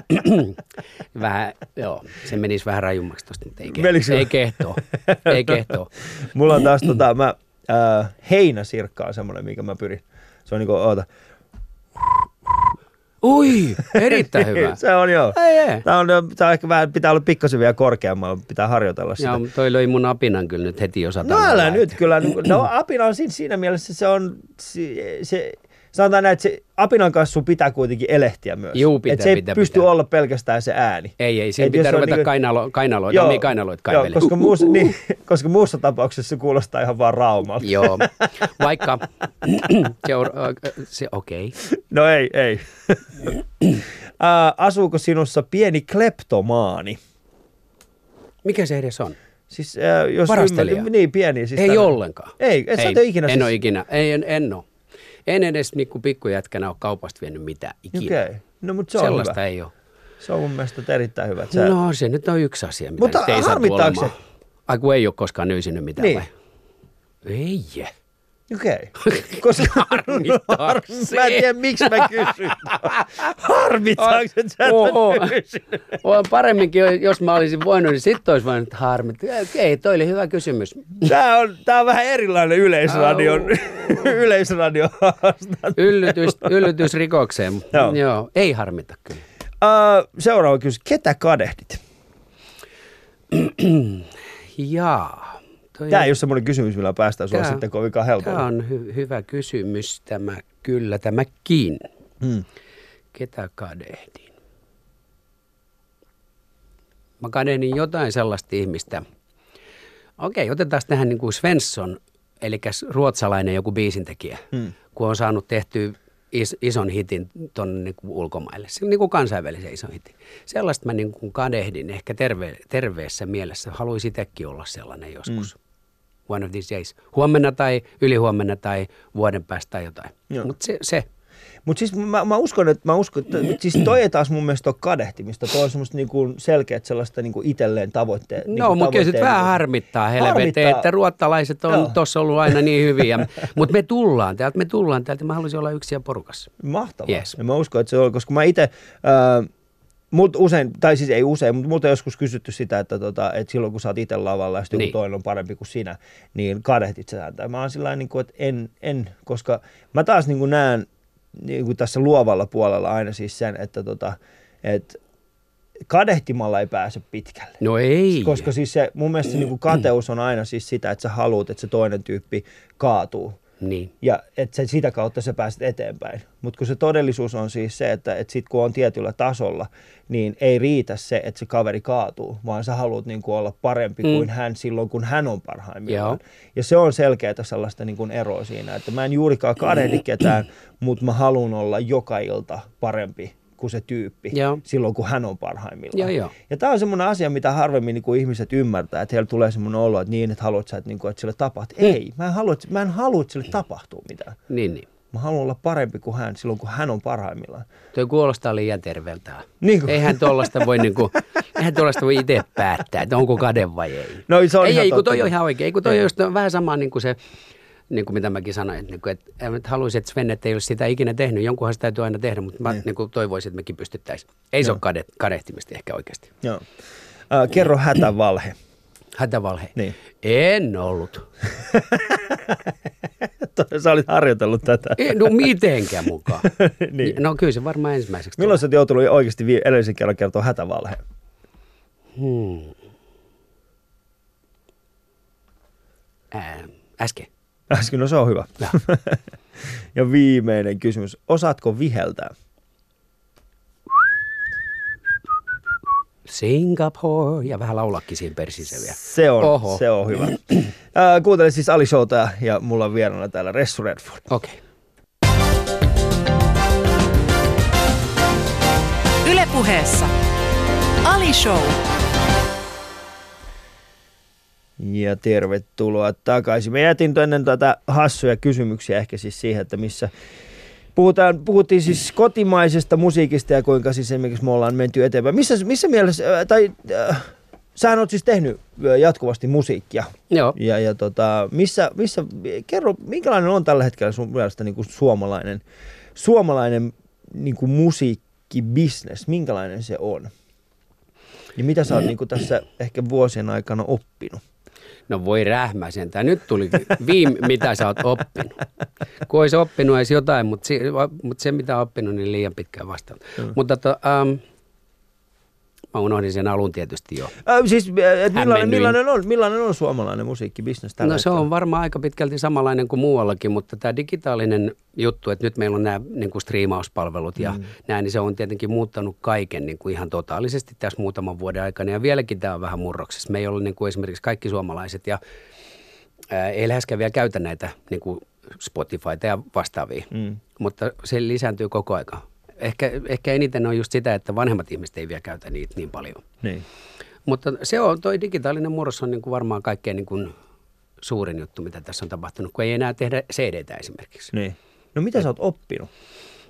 C: vähän, joo, se menisi vähän rajummaksi tosta, mutta ei,
B: se?
C: ei kehtoo. Ei kehtoo.
B: Mulla on taas tota, mä, äh, heinäsirkka on semmoinen, mikä mä pyrin. Se on niinku, oota.
C: Ui, erittäin hyvä.
B: Se on joo.
C: Ei, ei.
B: Tää on, tää on ehkä vähän, pitää olla pikkasen vielä korkeammalla, pitää harjoitella sitä.
C: Joo, toi löi mun apinan kyllä nyt heti osata.
B: No älä nyt kyllä. No apina on siinä, siinä mielessä se on, se, se sanotaan näin, että se apinan kanssa sun pitää kuitenkin elehtiä myös.
C: Juu, pitää,
B: Et se ei
C: pitää,
B: pysty
C: pitää.
B: olla pelkästään se ääni.
C: Ei, ei, siinä pitää ruveta
B: niinku-
C: kainalo, kainaloita, omia kainaloita
B: joo,
C: kaivelemaan.
B: koska, muussa, niin, koska muussa tapauksessa se kuulostaa ihan vaan raumalta.
C: Joo, vaikka se, on, äh, se okei. Okay.
B: No ei, ei. Asuuko sinussa pieni kleptomaani?
C: Mikä se edes on?
B: Siis, ää, jos
C: Varastelija?
B: ymmärrät- niin, pieni. Siis
C: Ei
B: tällainen-
C: ollenkaan.
B: Ei, et sä
C: ei,
B: ole ikinä
C: En
B: siis-
C: ole ikinä, ei, en, en ole. En edes niin pikkujätkänä ole kaupasta vienyt mitään ikinä.
B: Okei, okay. no mutta se on
C: Sellaista
B: hyvä.
C: ei ole.
B: Se on mun mielestä erittäin hyvä. Sä...
C: No se nyt on yksi asia, mitä
B: Mutta
C: nyt ei saa olemaan. Ai kun ei ole koskaan nyysinyt mitään
B: Niin.
C: vai? Ei.
B: Okei. Okay. Koska
C: Harmittaako se?
B: mä en tiedä, miksi mä kysyn. Harmittaako, että sä et
C: Oho.
B: ole kysynyt?
C: On paremminkin, jos mä olisin voinut, niin sitten olisi voinut harmit. Ei, toi oli hyvä kysymys.
B: Tää on, tää on vähän erilainen yleisradion, haastattelu.
C: Yllytys, yllytys rikokseen.
B: Joo.
C: Joo. Joo. Ei harmita kyllä.
B: Uh, seuraava kysymys. Ketä kadehdit?
C: Jaa. Toi
B: Tämä ei ole semmoinen kysymys, millä päästään
C: Tää-
B: sitten kovinkaan helpolla.
C: Tämä on hy- hyvä kysymys tämä, kyllä tämäkin.
B: Mm.
C: Ketä kadehdin? Mä kadehdin jotain sellaista ihmistä. Okei, otetaan tähän niin kuin Svensson, eli ruotsalainen joku biisintekijä,
B: Mm.
C: kun on saanut tehtyä is, ison hitin tuonne niin kuin ulkomaille, se, niin kuin kansainvälisen ison hitin. Sellaista mä niin kuin kadehdin ehkä terve, terveessä mielessä. Haluaisin itsekin olla sellainen joskus. Mm. One of these days. Huomenna tai ylihuomenna tai vuoden päästä tai jotain. Mutta se, se,
B: Mutta siis mä, mä, uskon, että, mä uskon, että siis toi ei taas mun mielestä ole kadehtimista. Toi on semmoista niinku selkeät sellaista niinku itselleen tavoitteet.
C: No, mutta kyllä se vähän harmittaa
B: Harmittaa.
C: että ruottalaiset on tuossa ollut aina niin hyviä. mutta me tullaan täältä, me tullaan täältä. Mä haluaisin olla yksi ja porukassa.
B: Mahtavaa.
C: Yes.
B: Ja mä uskon, että se on, koska mä itse, äh, mut usein, tai siis ei usein, mutta multa on joskus kysytty sitä, että, tota, että silloin kun sä oot itse lavalla ja sitten
C: Niin.
B: toinen on parempi kuin sinä, niin kadehtit sä häntä. Mä oon sillä niin kuin, että en, en, koska mä taas niin näen niin kuin tässä luovalla puolella aina siis sen, että, tota, että kadehtimalla ei pääse pitkälle.
C: No ei.
B: Koska siis se, mun mielestä se niin kuin kateus on aina siis sitä, että sä haluat, että se toinen tyyppi kaatuu.
C: Niin.
B: Ja että se, sitä kautta sä pääset eteenpäin. Mutta kun se todellisuus on siis se, että, että sit kun on tietyllä tasolla, niin ei riitä se, että se kaveri kaatuu, vaan sä haluat niin kuin olla parempi mm. kuin hän silloin, kun hän on parhaimmillaan.
C: Joo.
B: Ja se on selkeää sellaista niin kuin eroa siinä, että mä en juurikaan kadehdi ketään, mutta mä haluan olla joka ilta parempi kuin se tyyppi
C: Joo.
B: silloin, kun hän on parhaimmillaan.
C: Joo, joo.
B: Ja tämä on semmoinen asia, mitä harvemmin niin kuin ihmiset ymmärtää, että heillä tulee semmoinen olo, että niin, että haluat sä, että, niin kuin, että sille tapahtuu. Ei, mä en, halua, että, mä en halua, että sille tapahtuu mitään.
C: Niin, niin.
B: Mä haluan olla parempi kuin hän silloin, kun hän on parhaimmillaan.
C: Toi kuulostaa liian terveeltä.
B: Niin kuin-
C: Eihän tuollaista voi, niinku, eihän tuollaista voi itse päättää, että onko kade vai ei.
B: No se on
C: ei,
B: ihan
C: ei, kun toi on ihan oikein. Ei, kun toi on just vähän sama niin kuin se, niin kuin mitä mäkin sanoin, että, niin kuin, että, että haluaisin, että Sven ei olisi sitä ikinä tehnyt. Jonkunhan se täytyy aina tehdä, mutta mä
B: Niin.
C: niin kuin toivoisin, että mekin pystyttäisiin. Ei se
B: Joo.
C: ole kade, kadehtimista ehkä oikeasti.
B: Joo. Äh, kerro hätävalhe.
C: Hätävalhe.
B: Niin.
C: En ollut.
B: Sä olit harjoitellut tätä.
C: Ei, no mitenkään mukaan.
B: Niin.
C: No kyllä se varmaan ensimmäiseksi
B: Milloin sä oot joutunut oikeasti edellisen kerran kertoa hätävalhe?
C: tulee. Hmm. Ää, äsken.
B: Äsken, no se on hyvä.
C: Ja.
B: ja viimeinen kysymys. Osaatko viheltää?
C: Singapore ja vähän laulakin siinä persissä vielä.
B: Se on,
C: Oho.
B: se on hyvä. Ää, Kuuntele siis Ali Showta ja mulla on vieraana täällä Ressu Redford.
C: Okei. Okay.
A: Ylepuheessa Ali Show.
B: Ja tervetuloa takaisin. Me jätin ennen tätä hassuja kysymyksiä ehkä siis siihen, että missä puhutaan, puhuttiin siis kotimaisesta musiikista ja kuinka siis esimerkiksi me ollaan menty eteenpäin. Missä, missä mielessä, äh, tai äh, sähän oot siis tehnyt äh, jatkuvasti musiikkia.
C: Joo.
B: Ja, ja tota, missä, missä, kerro, minkälainen on tällä hetkellä sun mielestä niin kuin suomalainen, suomalainen niin kuin musiikkibisnes, minkälainen se on? Ja mitä sä oot niin kuin tässä ehkä vuosien aikana oppinut?
C: No voi rähmä sentään. Nyt tuli viime, mitä sä oot oppinut. Kun olisi oppinut edes jotain, mutta se, mutta se mitä oppinut, niin liian pitkään vastaan. Mm. Mutta to, ähm, mä unohdin sen alun tietysti jo.
B: Äh, siis, et millainen, millainen, on, millainen on suomalainen musiikkibisnes tällä
C: No se
B: hetkellä?
C: on varmaan aika pitkälti samanlainen kuin muuallakin, mutta tämä digitaalinen juttu, että nyt meillä on nämä niin kuin striimauspalvelut ja mm. näin, niin se on tietenkin muuttanut kaiken niin kuin ihan totaalisesti tässä muutaman vuoden aikana. Ja vieläkin tämä on vähän murroksessa. Me ei ole niin kuin esimerkiksi kaikki suomalaiset ja ää, ei läheskään vielä käytä näitä niin kuin Spotifyta ja vastaavia,
B: Mm.
C: mutta se lisääntyy koko aika. Ehkä, ehkä eniten on just sitä, että vanhemmat ihmiset ei vielä käytä niitä niin paljon.
B: Niin.
C: Mutta se on, toi digitaalinen murros on niin kuin varmaan kaikkein niin kuin suurin juttu, mitä tässä on tapahtunut, kun ei enää tehdä CD-tä esimerkiksi.
B: niin. No mitä sä oot oppinut?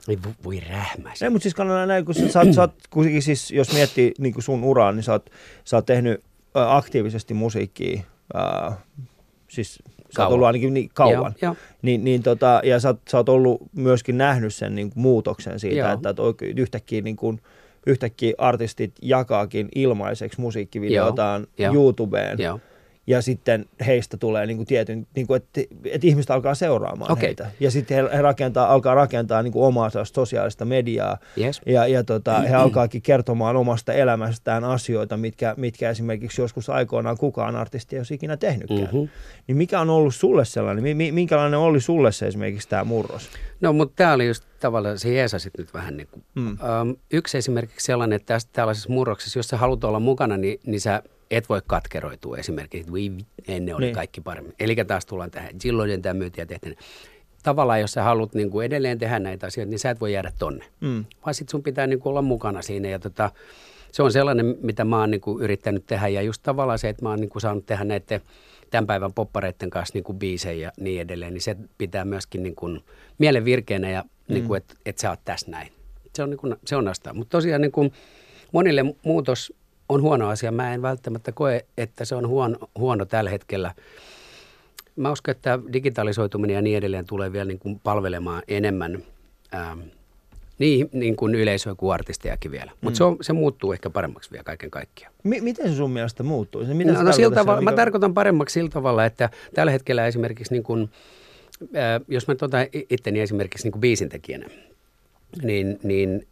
C: Ei voi, voi rähmäisi.
B: Ei, mutta siis kannattaa näin, kun sä, sä, oot, kuitenkin siis, jos miettii niin kuin sun uraa, niin sä oot, sä oot tehnyt aktiivisesti musiikkia, ä, siis sä oot
C: Kauan.
B: ollut ainakin niin kauan.
C: Joo, joo.
B: Niin, niin tota, ja sä, oot- sä oot ollut myöskin nähnyt sen niin kuin muutoksen siitä,
C: Joo.
B: että, että oikein yhtäkkiä, niin kuin, yhtäkkiä artistit jakaakin ilmaiseksi musiikkivideotaan
C: Joo, joo.
B: YouTubeen.
C: Joo.
B: Ja sitten heistä tulee niin kuin tietyn, niin kuin, että, että ihmiset alkaa seuraamaan
C: Okei.
B: heitä. Ja sitten he, he rakentaa, alkaa rakentaa niin kuin omaa sosiaalista mediaa.
C: Yes.
B: Ja, ja tota, he alkaakin kertomaan omasta elämästään asioita, mitkä, mitkä esimerkiksi joskus aikoinaan kukaan artisti ei olisi ikinä tehnytkään.
C: Mhm.
B: Mm-hmm. Niin mikä on ollut sulle sellainen, mi- mi- minkälainen oli sulle se esimerkiksi tämä murros?
C: No, mutta tämä oli just tavallaan, se jeesasit nyt vähän niin kuin.
B: Mm.
C: Yksi esimerkiksi sellainen, että tässä tällaisessa murroksessa, jos sä haluat olla mukana, niin, niin sä et voi katkeroitua esimerkiksi, että "Voi vi- ennen oli
B: Niin.
C: kaikki paremmin. Eli taas tullaan tähän, silloin tämä myytiin ja tehtiin. Tavallaan, jos sä haluat niin kuin edelleen tehdä näitä asioita, niin sä et voi jäädä tonne.
B: Mm.
C: Vaan sit sun pitää niin kuin olla mukana siinä ja tota, se on sellainen, mitä mä oon niin kuin yrittänyt tehdä ja just tavallaan se, että mä oon niin kuin saanut tehdä näiden tämän päivän poppareiden kanssa niin kuin biisejä ja niin edelleen, niin se pitää myöskin niin kuin mielen virkeänä ja mm. niin kuin, että, että sä oot tässä näin. Se on, niin kuin, se on asta. Mutta tosiaan niin kuin monille muutos on huono asia. Mä en välttämättä koe, että se on huono, huono tällä hetkellä. Mä uskon, että digitalisoituminen ja niin edelleen tulee vielä niin kuin palvelemaan enemmän ähm, niin, niin kuin yleisöä kuin artistejakin vielä. Mutta mm. se, on, se muuttuu ehkä paremmaksi vielä kaiken kaikkiaan.
B: Mi- miten se sun mielestä muuttuu? Se, mitä
C: No, no sillä tavalla,
B: siellä,
C: mä tarkoitan paremmaksi sillä tavalla, että tällä hetkellä esimerkiksi, niin kuin, äh, jos mä otan itteni esimerkiksi niin kuin biisintekijänä, niin, niin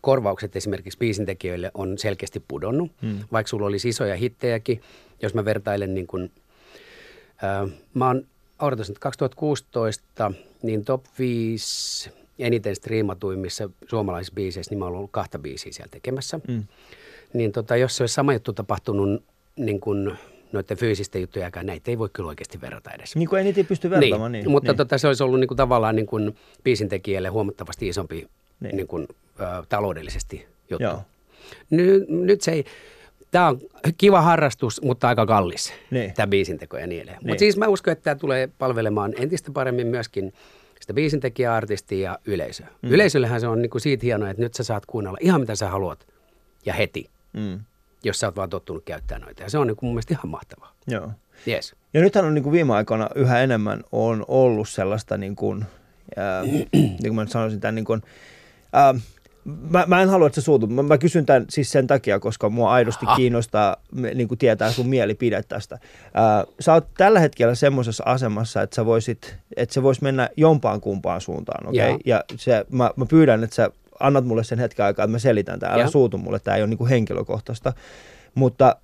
C: korvaukset esimerkiksi biisintekijöille on selkeästi pudonnut, hmm. vaikka sulla olisi isoja hittejäkin. Jos mä vertailen niin kuin, äh, mä oon, odotas nyt 2016, niin top 5 eniten striimatuimmissa suomalaisissa biiseissä, niin mä oon ollut kahta biisiä siellä tekemässä.
B: Mm.
C: Niin tota, jos se olisi sama juttu tapahtunut niin kuin noiden fyysisten juttujen aikaan, näitä ei voi kyllä oikeasti verrata edes.
B: Niin kuin ei niitä pysty vertaamaan. Niin,
C: mutta
B: niin.
C: Tota, se olisi ollut niin kuin, tavallaan niin kuin biisintekijälle huomattavasti isompi
B: Niin.
C: niin. Niin kuin, ö, taloudellisesti juttu.
B: Joo.
C: Ny, nyt se ei, tämä on kiva harrastus, mutta aika kallis,
B: Niin.
C: tämä biisinteko ja niin edelleen.
B: Niin.
C: Mutta siis mä uskon, että tämä tulee palvelemaan entistä paremmin myöskin sitä biisintekijää, artistia ja yleisöä. Mm. Yleisöllähän se on niin kuin siitä hienoa, että nyt sä saat kuunnella ihan mitä sä haluat ja heti,
B: Mm.
C: jos sä oot vaan tottunut käyttämään noita. Ja se on niin kuin mun mielestä ihan mahtavaa.
B: Joo.
C: Yes.
B: Ja nythän on niin kuin viime aikoina yhä enemmän on ollut sellaista, niin kuin, ää, niin kuin mä nyt sanoisin, tämän niin kuin, ää, mä, mä en halua, että sä suutut. Mä, mä kysyn tämän siis sen takia, koska mua aidosti
C: Ah.
B: kiinnostaa niin kuin tietää sun mielipide tästä. Ää, sä oot tällä hetkellä semmoisessa asemassa, että sä voisit, että se voisi mennä jompaan kumpaan suuntaan, okei?
C: Joo.
B: Ja se, mä, mä pyydän, että sä annat mulle sen hetken aikaa, että mä selitän tämän. Älä suutu mulle, tämä ei ole niin kuin henkilökohtaista. Mutta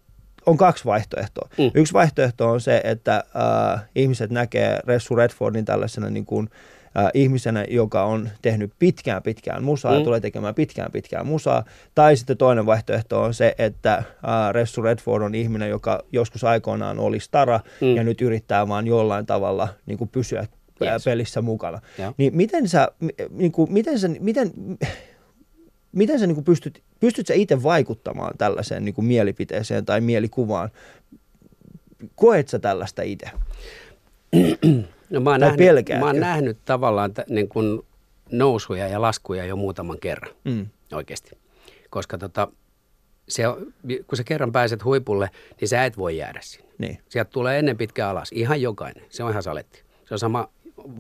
B: on kaksi vaihtoehtoa. Mm. Yksi vaihtoehto on se, että äh, ihmiset näkee Ressu Redfordin tällaisena niin kuin, äh, ihmisenä, joka on tehnyt pitkään pitkään musaa mm. ja tulee tekemään pitkään pitkään musaa. Tai sitten toinen vaihtoehto on se, että äh, Ressu Redford on ihminen, joka joskus aikoinaan oli stara mm. ja nyt yrittää vaan jollain tavalla niin kuin pysyä yes. pelissä mukana. Ja. Niin miten sä, niin kuin, miten sä, miten, miten sä niin kuin pystyt, pystyt sä itse vaikuttamaan tällaiseen niin kuin mielipiteeseen tai mielikuvaan? Koet sä tällaista itse?
C: No mä oon, nähnyt, mä oon nähnyt tavallaan t- niin kuin nousuja ja laskuja jo muutaman kerran mm. oikeasti. Koska tota, se, kun sä kerran pääset huipulle, niin sä et voi jäädä sinne. Niin. Sieltä tulee ennen pitkään alas. Ihan jokainen. Se on ihan saletti. Se on sama,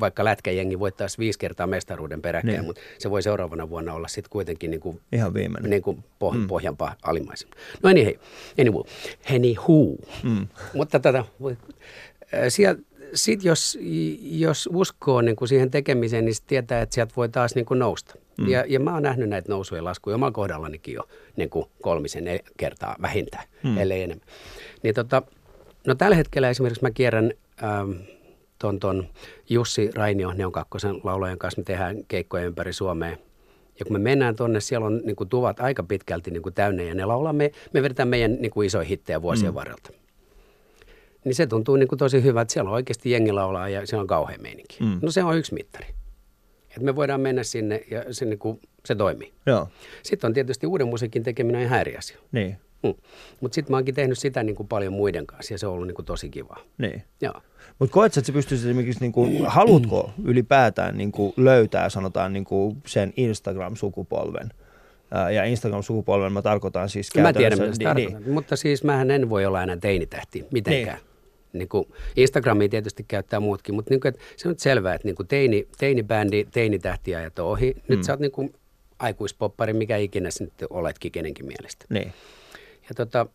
C: vaikka lätkäjengi voittaisi viisi kertaa mestaruuden peräkkäin, niin. mutta se voi seuraavana vuonna olla sitten kuitenkin niin kuin,
B: ihan viimeinen.
C: Niin kuin poh- mm. pohjanpaa alimmaisena. No anyway, anyway, anywho. Mm. Mutta tätä, sieltä sitten jos, jos uskoo niin kuin siihen tekemiseen, niin tietää, että sieltä voi taas niin kuin nousta. Mm. Ja, ja mä oon nähnyt näitä nousuja laskuja omalla kohdallanikin jo niin kuin kolmisen kertaa vähintään, mm. ellei enemmän. Niin tota, no tällä hetkellä esimerkiksi mä kierrän ähm, ton, ton Jussi Rainio, ne on kakkosen laulajan kanssa, me tehdään keikkoja ympäri Suomea. Ja kun me mennään tonne, siellä on niin kuin, tuvat aika pitkälti niin kuin, täynnä ja ne laulaa, me, me vedetään meidän niin kuin, isoja hittejä vuosien mm. varrelta niin se tuntuu niin kuin tosi hyvä, että siellä on oikeasti jengi laulaa ja se on kauhean meininki. Mm. No se on yksi mittari. Että me voidaan mennä sinne ja se, niin kuin, se toimii.
B: Joo.
C: Sitten on tietysti uuden musiikin tekeminen ihan eri asia.
B: Niin.
C: Mm. Mutta sitten mä oonkin tehnyt sitä niin kuin paljon muiden kanssa ja se on ollut niin kuin tosi kivaa.
B: Niin.
C: Joo.
B: Mutta koet että sä pystyisit esimerkiksi, niin kuin, haluatko ylipäätään niin kuin löytää sanotaan niin kuin sen Instagram-sukupolven? Ja Instagram-sukupolven mä tarkoitan siis
C: Mä tiedän, mitä niin, niin. mutta siis mähän en voi olla enää teinitähti mitenkään. Niin. Niin kuin Instagramia tietysti käyttää muutkin, mutta niin kuin, että se on nyt selvää, että niin kuin teini, teinibändi, teinitähtiajat on ohi. Nyt mm. sä oot niin kuin aikuispoppari, mikä ikinä sä nyt oletkin kenenkin mielestä.
B: Niin.
C: Ja tota,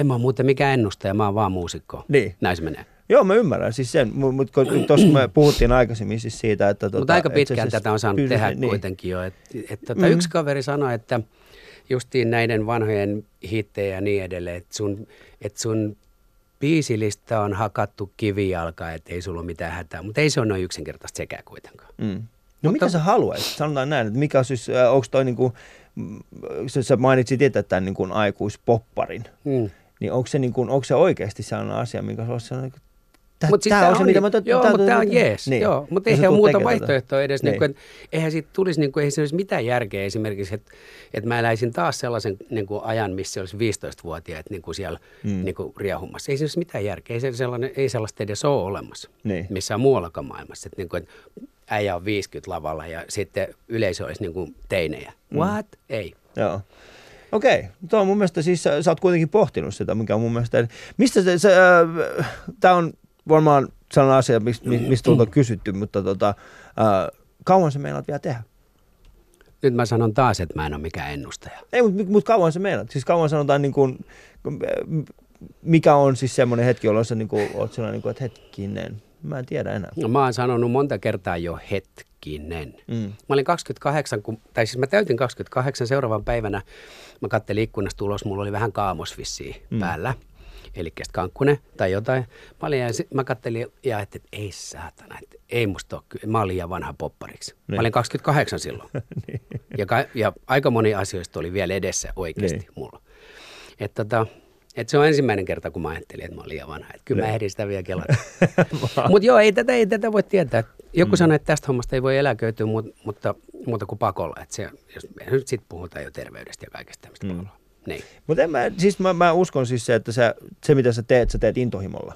C: en mä ole muuten mikään ennustaja, mä oon vaan muusikko.
B: Niin.
C: Näin se menee.
B: Joo, mä ymmärrän siis sen, mutta tuossa me puhuttiin aikaisemmin siis siitä, että... Tota,
C: mutta aika pitkään tätä on saanut tehdä niin. kuitenkin jo. Et, et, tota, mm-hmm. Yksi kaveri sanoi, että justiin näiden vanhojen hittejä ja niin edelleen, että sun, et sun biisilista on hakattu kivijalka, että ei sulla ole mitään hätää, mutta ei se ole noin yksinkertaista sekään kuitenkaan. Mm.
B: No mutta, mitä sä haluaisit? Sanotaan näin, että mikä on siis, äh, onko toi niinku, mm, sä mainitsit itse tämän niin kuin aikuispopparin, mm. niin onko se, niin kuin, onko se oikeasti sellainen asia, mikä olisi sellainen
C: Mut tämä on se, mitä mä tot, Joo, mutta tämä on jees. Niin. Joo, mutta eihän muuta vaihtoehtoa edes. Niin. Niin kuin, eihän siitä tulisi, niin kuin, eihän se olisi mitään järkeä esimerkiksi, että, että mä eläisin taas sellaisen niin kuin ajan, missä olisi 15-vuotiaat niin kuin siellä mm. niin kuin riahumassa. Ei se olisi mitään järkeä. Ei, se sellainen, ei sellaista edes ole olemassa niin. missään muuallakaan maailmassa. Että, niin kuin, että äijä on 50 lavalla ja sitten yleisö olisi niin kuin teinejä. Mm. What? Ei.
B: Joo. Okei, okay. tuo on mun mielestä siis, sä, sä oot kuitenkin pohtinut sitä, mikä on mun mielestä, mistä se, se äh, tämä on varmaan sellainen asia, mistä mist on kysytty, mutta tota, äh, kauan se meinaat vielä tehdä?
C: Nyt mä sanon taas, että mä en ole mikään ennustaja.
B: Ei, mutta mut kauan se meinaat? Siis kauan sanotaan niin kuin, mikä on siis semmoinen hetki, jolloin sä niin kuin, oot sellainen, niin kuin, että hetkinen, mä en tiedä enää.
C: No, mä oon sanonut monta kertaa jo hetkinen. Mm. Mä olin 28, kun, tai siis mä täytin 28 seuraavan päivänä. Mä kattelin ikkunasta ulos, mulla oli vähän kaamosvissiä mm. päällä eli kankkunen tai jotain. Mä, olin, ja mä kattelin ja ajattelin, että ei saatana, että ei musta ole kyllä. Mä olin liian vanha poppariksi. Niin. Mä olin 28 silloin. niin. ja, ka, ja aika moni asioista oli vielä edessä oikeasti niin. mulla. Että tota, et se on ensimmäinen kerta, kun mä ajattelin, että mä olin liian vanha. Että kyllä niin. mä ehdin sitä vielä kelata. mutta joo, ei tätä, ei tätä voi tietää. Joku mm. sanoi, että tästä hommasta ei voi eläköityä, mutta, mutta muuta kuin pakolla. Että se, jos me nyt sitten puhutaan jo terveydestä ja kaikesta tämmöistä mm. pakolla. Niin.
B: Mutta mä, siis mä, mä, uskon siis se, että sä, se mitä sä teet, sä teet intohimolla.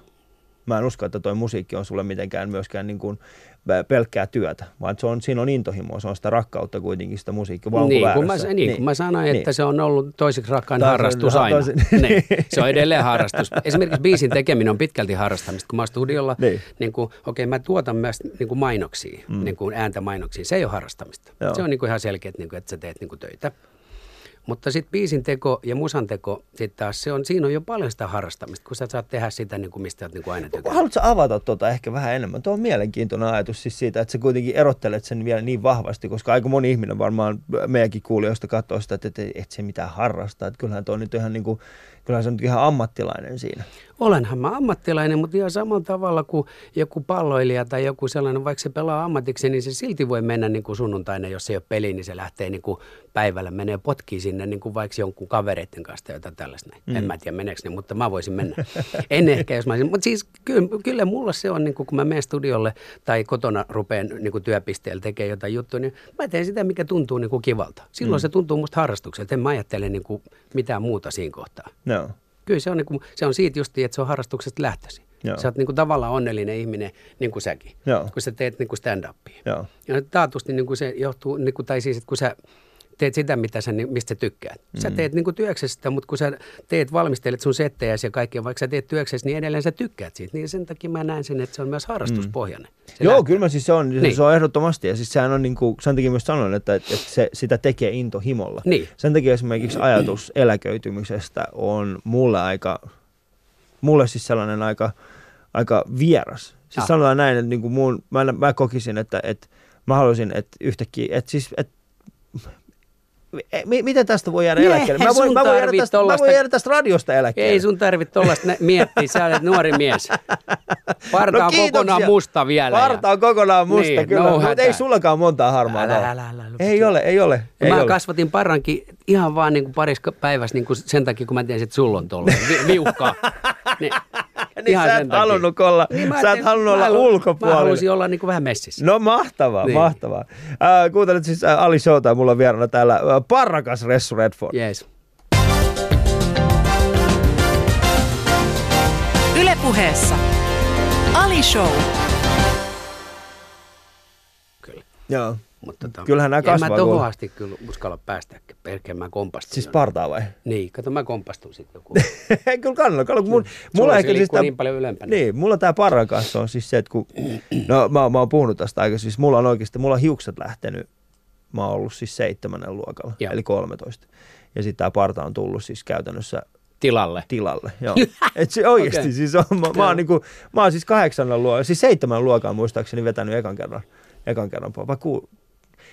B: Mä en usko, että toi musiikki on sulle mitenkään myöskään niin kuin pelkkää työtä, vaan se on, siinä on intohimoa, se on sitä rakkautta kuitenkin sitä musiikkia.
C: Niin, kun mä, niin, niin, kun mä sanoin, että niin. se on ollut toiseksi rakkain Taas harrastus aina. Tosi, niin. Se on edelleen harrastus. Esimerkiksi biisin tekeminen on pitkälti harrastamista. Kun mä oon studiolla, niin. niin kuin, okei okay, mä tuotan myös niin kuin mainoksia, mm. niin kuin ääntä mainoksia. Se ei ole harrastamista. Joo. Se on niin kuin ihan selkeä, että, niin kuin, että sä teet niin kuin töitä. Mutta sitten biisin teko ja musan teko, sit taas se on, siinä on jo paljon sitä harrastamista, kun sä saat tehdä sitä, niin kuin mistä olet niin kuin aina tykännyt.
B: Haluatko avata tuota ehkä vähän enemmän? Tuo on mielenkiintoinen ajatus siis siitä, että sä kuitenkin erottelet sen vielä niin vahvasti, koska aika moni ihminen varmaan meidänkin kuulijoista katsoo sitä, että et, et se mitään harrastaa. Että kyllähän tuo nyt ihan niin kuin, Kyllä se on nyt ihan ammattilainen siinä.
C: Olenhan mä ammattilainen, mutta ihan samalla tavalla kuin joku palloilija tai joku sellainen, vaikka se pelaa ammatiksi, niin se silti voi mennä niin kuin sunnuntaina, jos ei ole peli, niin se lähtee niin kuin päivällä, menee potkii sinne niin kuin vaikka jonkun kavereiden kanssa tai jotain tällaista. Mm. En mä tiedä meneekö ne, mutta mä voisin mennä. en ehkä, jos mä olisin. Mutta siis kyllä, kyllä mulla se on, niin kuin, kun mä menen studiolle tai kotona rupean niin kuin työpisteellä tekemään jotain juttua, niin mä teen sitä, mikä tuntuu niin kuin kivalta. Silloin mm. se tuntuu musta harrastukselta. En mä ajattele niin kuin mitään muuta siinä kohtaa.
B: No.
C: Kyllä se on, niin kuin, se on siitä just, että se on harrastuksesta lähtöisin.
B: Joo.
C: Sä oot niin kuin tavallaan onnellinen ihminen, niin kuin säkin,
B: Joo.
C: kun sä teet niin kuin stand-upia.
B: Joo.
C: Ja taatusti niin kuin se johtuu, niin kuin, tai siis, että kun sä teet sitä, mitä sä, mistä sä tykkäät. Sä teet niin kuin työksesi sitä, mutta kun sä teet, valmistelet sun settejä ja kaikkea, vaikka sä teet työksesi, niin edelleen sä tykkäät siitä. Niin sen takia mä näen sen, että se on myös harrastuspohjainen. Se
B: Joo,
C: lähtee.
B: kyllä mä siis se on, niin. Se on ehdottomasti. Ja siis sehän on niin kuin, sen takia myös sanon, että, että se, sitä tekee intohimolla.
C: Niin.
B: Sen takia esimerkiksi ajatus eläköitymisestä on mulle aika, mulle siis sellainen aika, aika vieras. Siis
C: Ah.
B: sanotaan näin, että niin kuin mun, mä, mä kokisin, että, että mä haluaisin, että yhtäkkiä, että siis, että miten tästä voi jäädä eläkkeelle? Mä voin, mä voin, jäädä tästä, mä voin
C: tollasta-
B: jäädä tästä radiosta eläkkeelle.
C: Ei sun tarvitse tuollaista miettiä, sä olet nuori mies. Parta on
B: No
C: kokonaan musta vielä.
B: Parta on kokonaan musta,
C: Niin,
B: kyllä.
C: no
B: mutta ei sullakaan montaa harmaa.
C: Älä, älä, älä, älä.
B: Ei ole, ei ole. Ei
C: mä
B: ole.
C: kasvatin parrankin ihan vaan niin kuin parissa päivässä niin kuin sen takia, kun mä tiesin, että sulla on tuolla vi- viukkaa. Niin,
B: Niin sä et halunnut olla,
C: Niin mä
B: sä et halunnut
C: mä
B: olla
C: halu-
B: ulkopuolella.
C: Mä halusin olla niin kuin vähän messissä.
B: No mahtavaa,
C: Niin.
B: mahtavaa. Äh, kuuntelet siis äh, Ali Showta, mulla on vieraana täällä äh, parrakas Ressu Redford.
C: Jees.
A: Ylepuheessa Ali Show.
C: Kyllä.
B: Joo.
C: Mutta tota,
B: Kyllähän nämä
C: en
B: kasvaa,
C: mä tohon
B: kuule.
C: asti kyllä uskalla päästä. Perkeen mä kompastun.
B: Siis partaa vai?
C: Niin, kato mä kompastun sitten joku.
B: Kyllä kannalla. Kun mun, mulla ehkä siis tää-
C: niin paljon ylempänä.
B: Niin, mulla tämä parrakas on siis se, että kun, no mä, mä oon puhunut tästä aika, siis mulla on oikeasti, mulla on hiukset lähtenyt, mä oon ollut siis seitsemännen luokalla,
C: Joo.
B: eli 13. Ja sitten tämä parta on tullut siis käytännössä
C: Tilalle.
B: tilalle. Joo. Et se oikeasti
C: Okei.
B: siis on, mä, mä, oon niinku, mä oon siis kahdeksannen luokalla, siis seitsemän luokan muistaakseni vetänyt ekan kerran, ekan kerran. Vai ku,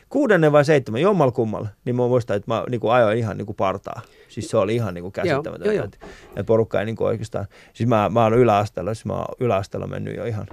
B: kuudennen vai seitsemän, jommalla kummalla, niin mä muistan, että mä niinku ajoin ihan niinku partaa. Siis se oli ihan niinku käsittämätöntä.
C: joo, joo.
B: Että, että porukka ei niinku oikeastaan, siis mä, mä oon yläasteella, siis mä oon yläasteella mennyt jo ihan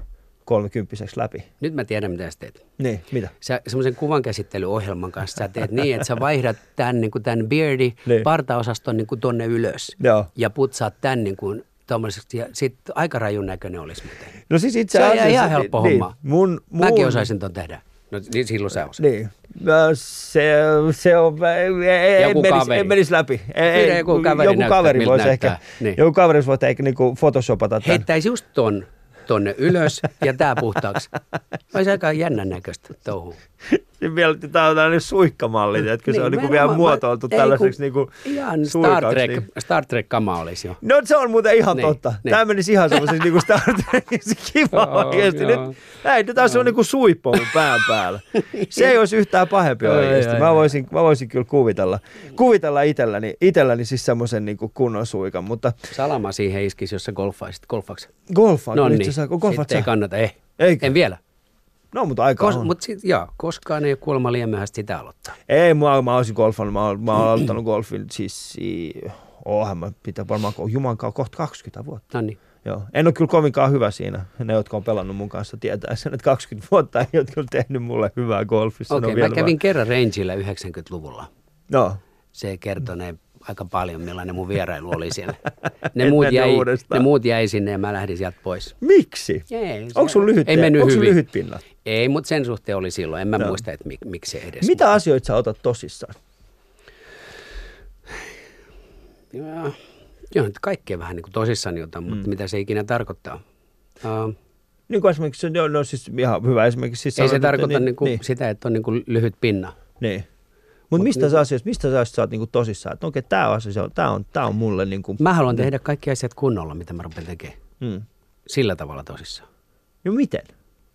B: kolmekymppiseksi läpi.
C: Nyt mä tiedän, mitä sä teet.
B: Niin, mitä?
C: Sä semmoisen kuvankäsittelyohjelman kanssa sä teet niin, että sä vaihdat tämän, niin kuin tämän beardi
B: Niin.
C: partaosaston niin kuin tonne ylös.
B: Joo.
C: Ja putsaat tämän niin kuin tommoiseksi, ja sitten aika rajun näköinen olisi muuten.
B: No siis itse
C: Se on
B: asiassa...
C: ihan helppo
B: niin,
C: homma.
B: Mun, mun,
C: Mäkin osaisin ton tehdä. No niin silloin sä osaat.
B: Niin. Ö, Se, se on, ei, ei,
C: Joku
B: en, menisi,
C: kaveri.
B: en menisi läpi. Ei,
C: Pyydä joku kaveri
B: joku kaveri voisi ehkä,
C: näyttää. Niin.
B: joku kaveri voisi ehkä niinku photoshopata tämän.
C: Heittäisi just ton tonne ylös ja tää puhtaaksi. Olisi aika jännän näköistä touhua.
B: Niin vielä, tämä on tällainen suikkamalli, että se on niinku vielä muotoiltu
C: Ei,
B: tällaiseksi
C: kun
B: niinku
C: Ihan Star Trek,
B: niin.
C: Star Trek-kama olisi jo.
B: No se on muuten ihan
C: Niin,
B: totta.
C: niin.
B: Tämä menisi ihan semmoiseksi niinku Star Trekissa kiva
C: Joo,
B: oikeasti. Nyt, näin, nyt taas on niinku suippo mun pään päällä. Se ei olisi yhtään pahempi oikeasti. Mä voisin, mä voisin kyllä kuvitella, kuvitella itselläni, itselläni siis semmoisen niinku kunnon suikan, mutta
C: Salama siihen iskisi, jos sä golfaisit. Golfaksi.
B: golfaa,
C: No niin,
B: golfaat
C: sitten ei kannata, ei.
B: Eikö?
C: En vielä.
B: No, mutta aika
C: Kos,
B: on.
C: mutta sit, joo, koskaan ei kuulemma liian myöhäistä sitä aloittaa.
B: Ei, mä, mä olisin golfannut. Mä, mä oon aloittanut golfin siis, oohan mä pitää varmaan ko- juman kauan, kohta 20 vuotta.
C: No niin.
B: Joo. En ole kyllä kovinkaan hyvä siinä. Ne, jotka on pelannut mun kanssa, tietää sen, että 20 vuotta ei ole kyllä tehnyt mulle hyvää golfissa.
C: Okei,
B: vielä
C: mä kävin kerran rangeillä 90-luvulla.
B: Vaan... No,
C: Se kertonee aika paljon, millainen mun vierailu oli siellä. Ne muut, jäi,
B: uudestaan.
C: ne muut jäi sinne ja mä lähdin sieltä pois.
B: miksi?
C: Ei, se-
B: Onko sun lyhyt,
C: ei mennyt hyvin.
B: lyhyt pinnat?
C: Ei, mutta sen suhteen oli silloin. En mä
B: Joo.
C: muista, että mik, miksi se edes.
B: Mitä asioita sä otat tosissaan?
C: Joo, joo nyt kaikkea vähän niin kuin tosissani otan, mutta mitä se ikinä tarkoittaa. Uh,
B: Niin kuin esimerkiksi, no, no siis ihan hyvä esimerkiksi. Siis
C: ei se tarkoita niin, kuin
B: niin,
C: sitä, että on niin kuin lyhyt pinna.
B: niin. Mutta mistä,
C: niinku-
B: sä asioista, mistä sä asioista sä oot niinku tosissaan? Että okei, tämä asia, tää on, tää on mulle niinku...
C: Mä haluan tehdä kaikki asiat kunnolla, mitä mä rupean tekemään.
B: Mm.
C: Sillä tavalla tosissaan.
B: No miten?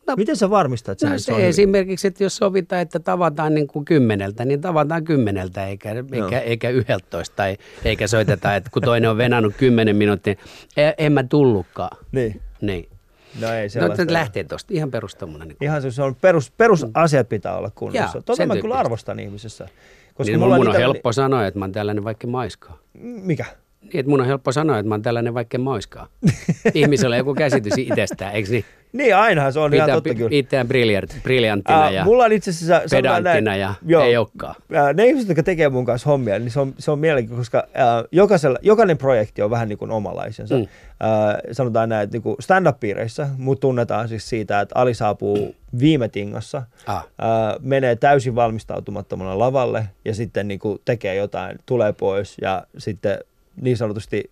C: No,
B: Miten sä varmistat, että
C: No
B: se, on hyvin?
C: esimerkiksi, että jos sovitaan, että tavataan niin kuin kymmeneltä, niin tavataan kymmeneltä eikä, eikä, eikä yhdeltoista. Tai eikä soiteta, että kun toinen on venannut kymmenen minuuttia, en, en mä tullutkaan.
B: Niin.
C: Niin.
B: No ei
C: No,
B: sellaista.
C: nyt lähtee tuosta. Ihan perustommoinen. Niin
B: Ihan se, on perus, perusasiat pitää olla kunnossa.
C: Joo,
B: Tota mä kyllä arvostan ihmisessä. Koska
C: niin
B: mulla
C: mun on
B: itselläni-
C: helppo sanoa, että mä oon tällainen vaikka maiskaa.
B: Mikä?
C: Että mun on helppo sanoa, että mä oon tällainen, vaikka mä oiskaan. Ihmisellä on joku käsitys itsestään, eikö niin?
B: Niin, ainahan se on ihan
C: Pitää
B: totta kyllä.
C: itseään briljant, briljanttina
B: Ää,
C: ja
B: mulla on itse asiassa
C: pedanttina
B: näin,
C: ja
B: joo,
C: ei olekaan.
B: ää, ne ihmiset, jotka tekee mun kanssa hommia, niin se on, se on mielenkiintoista, koska ää, jokaisella, jokainen projekti on vähän niin kuin omalaisensa.
C: Mm.
B: Ää, sanotaan näin, että niin stand-up-piireissä mut tunnetaan siis siitä, että Ali saapuu viime tingassa,
C: Ah.
B: ää, menee täysin valmistautumattomana lavalle ja sitten niin kuin tekee jotain, tulee pois ja sitten niin sanotusti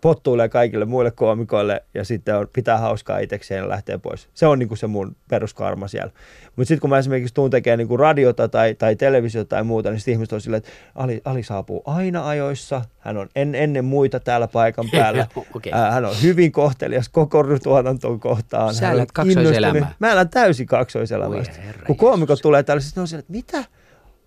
B: pottuilee kaikille muille koomikoille ja sitten on, pitää hauskaa itsekseen ja lähtee pois. Se on niinku se mun peruskarma siellä. Mutta sitten kun mä esimerkiksi tuun tekemään niinku radiota tai, tai televisiota tai muuta, niin sitten ihmiset on silleen, että Ali, Ali saapuu aina ajoissa, hän on en, ennen muita täällä paikan päällä. Ää, hän on hyvin kohtelias koko tuotantoon kohtaan.
C: Sä elät kaksoiselämää.
B: Mä elän täysin kaksoiselämästä. Kun koomikot tulee tällä, sitten ne on silleen, että mitä?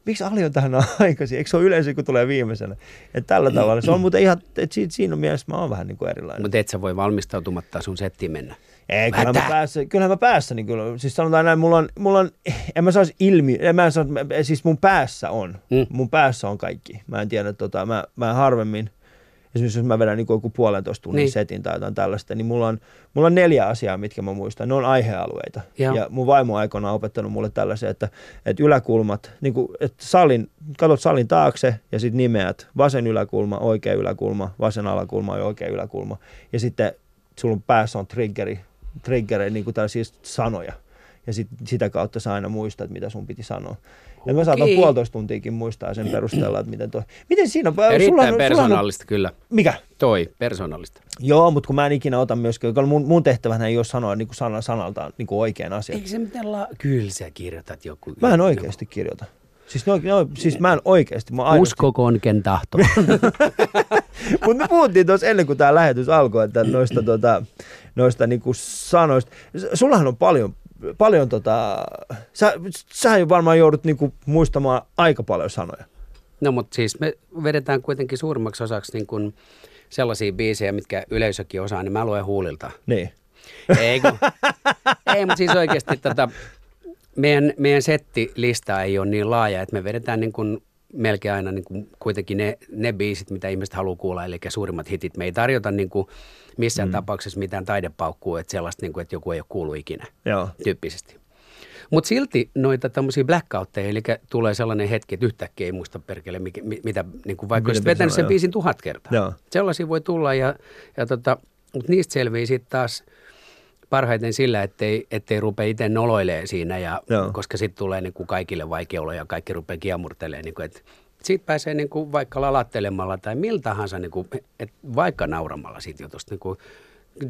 B: Miksi Ali on tähän aikaisin? Eikö se ole yleensä, kun tulee viimeisenä? Et tällä tavalla. Se on muuten ihan, että siinä, siinä on mielessä mä oon vähän niin kuin erilainen.
C: Mutta et sä voi valmistautumatta sun settiin mennä.
B: Ei, kyllähän mä päässä, kyllähän mä päässä, niin kyllä. Siis sanotaan näin, mulla on, mulla on en mä saisi ilmi, en mä saisi, siis mun päässä on,
C: mm.
B: mun päässä on kaikki. Mä en tiedä, tota, mä, mä harvemmin, esimerkiksi jos mä vedän niin joku puolentoista tunnin
C: Niin.
B: setin tai jotain tällaista, niin mulla on, mulla on neljä asiaa, mitkä mä muistan. Ne on aihealueita.
C: Joo.
B: Ja mun vaimo aikoinaan on opettanut mulle tällaisen, että, että yläkulmat, niin kuin, että salin, katsot salin taakse ja sitten nimeät vasen yläkulma, oikea yläkulma, vasen alakulma ja oikea yläkulma. Ja sitten sulla on päässä on triggeri, triggeri niin kuin tällaisia sanoja. Ja sit, sitä kautta sä aina muistat, mitä sun piti sanoa. Ja mä saatan puolitoista tuntiakin muistaa sen perusteella, että miten toi... Miten siinä on?
C: Erittäin
B: sullahan on-
C: persoonallista kyllä.
B: Mikä?
C: Toi, persoonallista.
B: Joo, mutta kun mä en ikinä ota myöskään, mun, mun tehtävänä ei ole sanoa niin kuin sana sanaltaan niin kuin oikean asian.
C: Eikö se mitään la... Kyllä sä kirjoitat joku.
B: Mä en oikeasti kirjoita. Siis, ne, on- ne, on- siis mä en oikeasti. Mä aidosti-
C: Uskokoon ken tahto.
B: Mutta me puhuttiin tuossa ennen kuin tämä lähetys alkoi, että noista, tota, noista niinku sanoista. S- Sullahan on paljon, paljon tota, sä, sä varmaan joudut niinku muistamaan aika paljon sanoja.
C: No mutta siis me vedetään kuitenkin suurimmaksi osaksi niin kuin sellaisia biisejä, mitkä yleisökin osaa, niin mä luen huulilta.
B: Niin.
C: Ei, kun, ei mutta siis oikeasti tota, meidän, meidän settilista ei ole niin laaja, että me vedetään niin kuin melkein aina niin kuin kuitenkin ne, ne biisit, mitä ihmiset haluaa kuulla, eli suurimmat hitit. Me ei tarjota niin kuin missään mm. tapauksessa mitään taidepaukkua, että sellaista, niin kuin, että joku ei ole kuullut ikinä
B: Joo.
C: tyyppisesti. Mutta silti noita tämmöisiä blackoutteja, eli tulee sellainen hetki, että yhtäkkiä ei muista perkele, mikä, mi- mitä, niin kuin vaikka olisit vetänyt sen
B: joo.
C: biisin tuhat kertaa.
B: Joo.
C: Sellaisia voi tulla, ja, ja tota, mutta niistä selvii sitten taas parhaiten sillä, ettei, ettei rupea itse noloilemaan siinä, ja,
B: Joo.
C: koska sitten tulee niin kuin kaikille vaikea olo ja kaikki rupeaa kiemurtelemaan. Niin kuin, että siitä pääsee niin kuin vaikka lalattelemalla tai miltä tahansa, niin kuin, et vaikka nauramalla siitä jutusta. Niin kuin,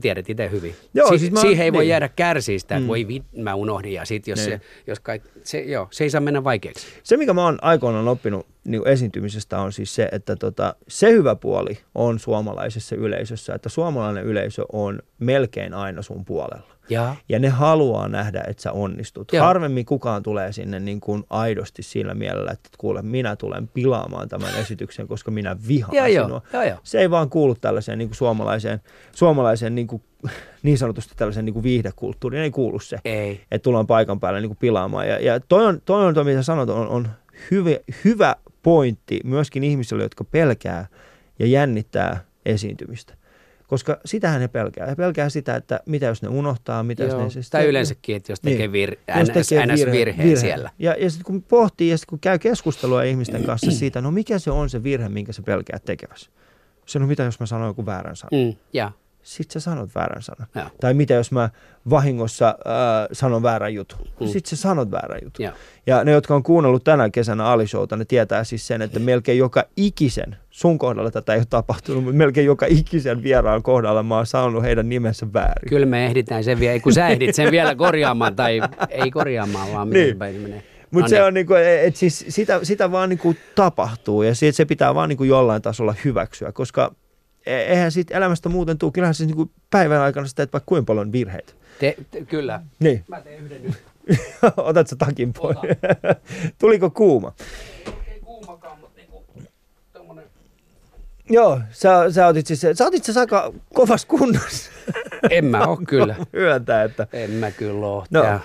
C: tiedät itse hyvin.
B: Joo,
C: si-
B: siis mä-
C: siihen ei voi
B: niin.
C: jäädä kärsiä sitä, että voi vit, mä unohdin ja sitten jos,
B: Niin.
C: se, jos kaik, se, joo, se ei saa mennä vaikeaksi.
B: Se, mikä mä oon aikoinaan oppinut niin esiintymisestä, on siis se, että tota, se hyvä puoli on suomalaisessa yleisössä, että suomalainen yleisö on melkein aina sun puolella.
C: Ja,
B: Ja ne haluaa nähdä, että sä onnistut.
C: Joo.
B: Harvemmin kukaan tulee sinne niin kuin aidosti sillä mielellä, että kuule, minä tulen pilaamaan tämän esityksen, koska minä vihaan
C: joo.
B: sinua.
C: Joo, joo.
B: Se ei vaan kuulu tällaiseen niin kuin suomalaiseen, suomalaiseen niin, kuin, niin sanotusti tällaiseen niin kuin viihdekulttuuriin. Ei kuulu se,
C: ei.
B: että tullaan paikan päälle niin kuin pilaamaan. Ja, ja toi on, toi on toi, mitä sanot, on, on hyvä, hyvä pointti myöskin ihmisille, jotka pelkää ja jännittää esiintymistä. Koska sitähän ne pelkää. He pelkää sitä, että mitä jos ne unohtaa, mitä jos
C: Joo.
B: ne... siis-
C: Tai yleensäkin, että jos tekee
B: Niin.
C: vir,
B: Jos
C: NS,
B: tekee
C: NS
B: virhe-
C: virheen
B: virhe.
C: siellä.
B: Ja, ja sitten kun pohtii ja sitten kun käy keskustelua ihmisten kanssa siitä, no mikä se on se virhe, minkä sä pelkäät tekeväsi. Se no mitä jos mä sanon joku väärän sanan.
C: Mm, ja,
B: Sitten sä sanot väärän sanan.
C: Joo.
B: Tai mitä jos mä vahingossa äh, sanon väärän jutun.
C: Mm.
B: Sitten sä sanot väärän jutun.
C: ja.
B: Ja ne, jotka on kuunnellut tänä kesänä Alishouta, ne tietää siis sen, että melkein joka ikisen, sun kohdalla tätä ei ole tapahtunut, mutta melkein joka ikisen vieraan kohdalla mä oon sanonut heidän nimensä väärin.
C: Kyllä me ehditään sen vielä, kun sä ehdit sen vielä korjaamaan, tai ei korjaamaan, vaan miten
B: Niin.
C: päin menee.
B: Mutta
C: No
B: se
C: niin.
B: on niinku, et siis sitä, sitä vaan niinku tapahtuu ja se, se pitää vaan niinku jollain tasolla hyväksyä, koska e- eihän siitä elämästä muuten tule. Kyllähän siis niinku päivän aikana sä teet vaikka kuinka paljon virheitä.
C: Te, te, kyllä.
B: Niin,
C: Mä teen yhden nyt.
B: otat sä takin pois. Tuliko kuuma?
C: Ei kuumakaan, mutta niinku, tommonen.
B: Joo, sä, sä otit siis, sä otit siis aika kovassa kunnossa.
C: En mä oo kyllä.
B: Myöntää, että
C: En mä kyllä oo.
B: No.
C: Tää-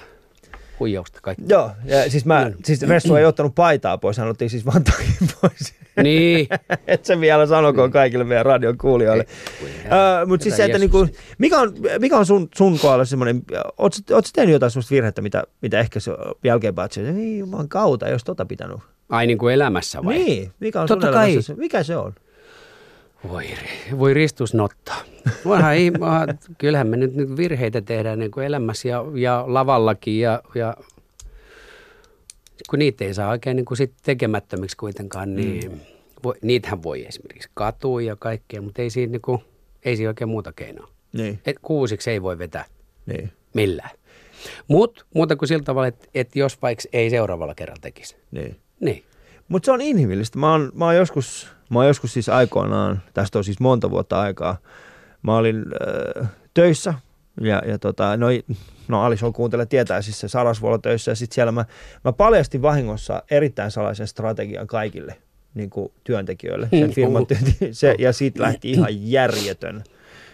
C: huijausta kaikki.
B: Joo, ja siis, mä,
C: Mm.
B: siis Ressu ei ottanut paitaa pois, hän otti siis vaan takin pois.
C: Niin.
B: Et se vielä sanokoon kaikille meidän radion kuulijoille. Uh, Mutta siis se, että niinku, mikä on, mikä on sun, sun kohdalla semmoinen, ootko oot tehnyt jotain semmoista virhettä, mitä, mitä ehkä se jälkeenpäin, että ei juman kautta, jos tota pitänyt.
C: Ai niin kuin elämässä vai?
B: Niin, mikä on
C: Totta
B: sun
C: kai.
B: elämässä Mikä se on?
C: Voi, voi ristus nottaa. Voihan, kyllähän me nyt, nyt virheitä tehdään niin kuin elämässä ja, ja lavallakin ja, ja kun niitä ei saa oikein niin kuin sit tekemättömiksi kuitenkaan, niin mm. voi, niitähän voi esimerkiksi katua ja kaikkea, mutta ei siinä, niin kuin, ei siinä oikein muuta keinoa.
B: Niin,
C: Et kuusiksi ei voi vetää
B: niin,
C: millään. Mutta muuta kuin sillä tavalla, että, että jos vaikka ei seuraavalla kerralla tekisi.
B: niin.
C: Niin.
B: Mutta se on inhimillistä. Mä oon, mä oon joskus, mä oon joskus siis aikoinaan, tästä on siis monta vuotta aikaa, mä olin äh, töissä ja, ja tota, no, no Alison kuuntelee tietää siis se Sarasvuolla töissä ja sitten siellä mä, mä paljastin vahingossa erittäin salaisen strategian kaikille niin kuin työntekijöille. Sen
C: Mm,
B: firman
C: uh.
B: työnte- se, ja siitä lähti ihan järjetön.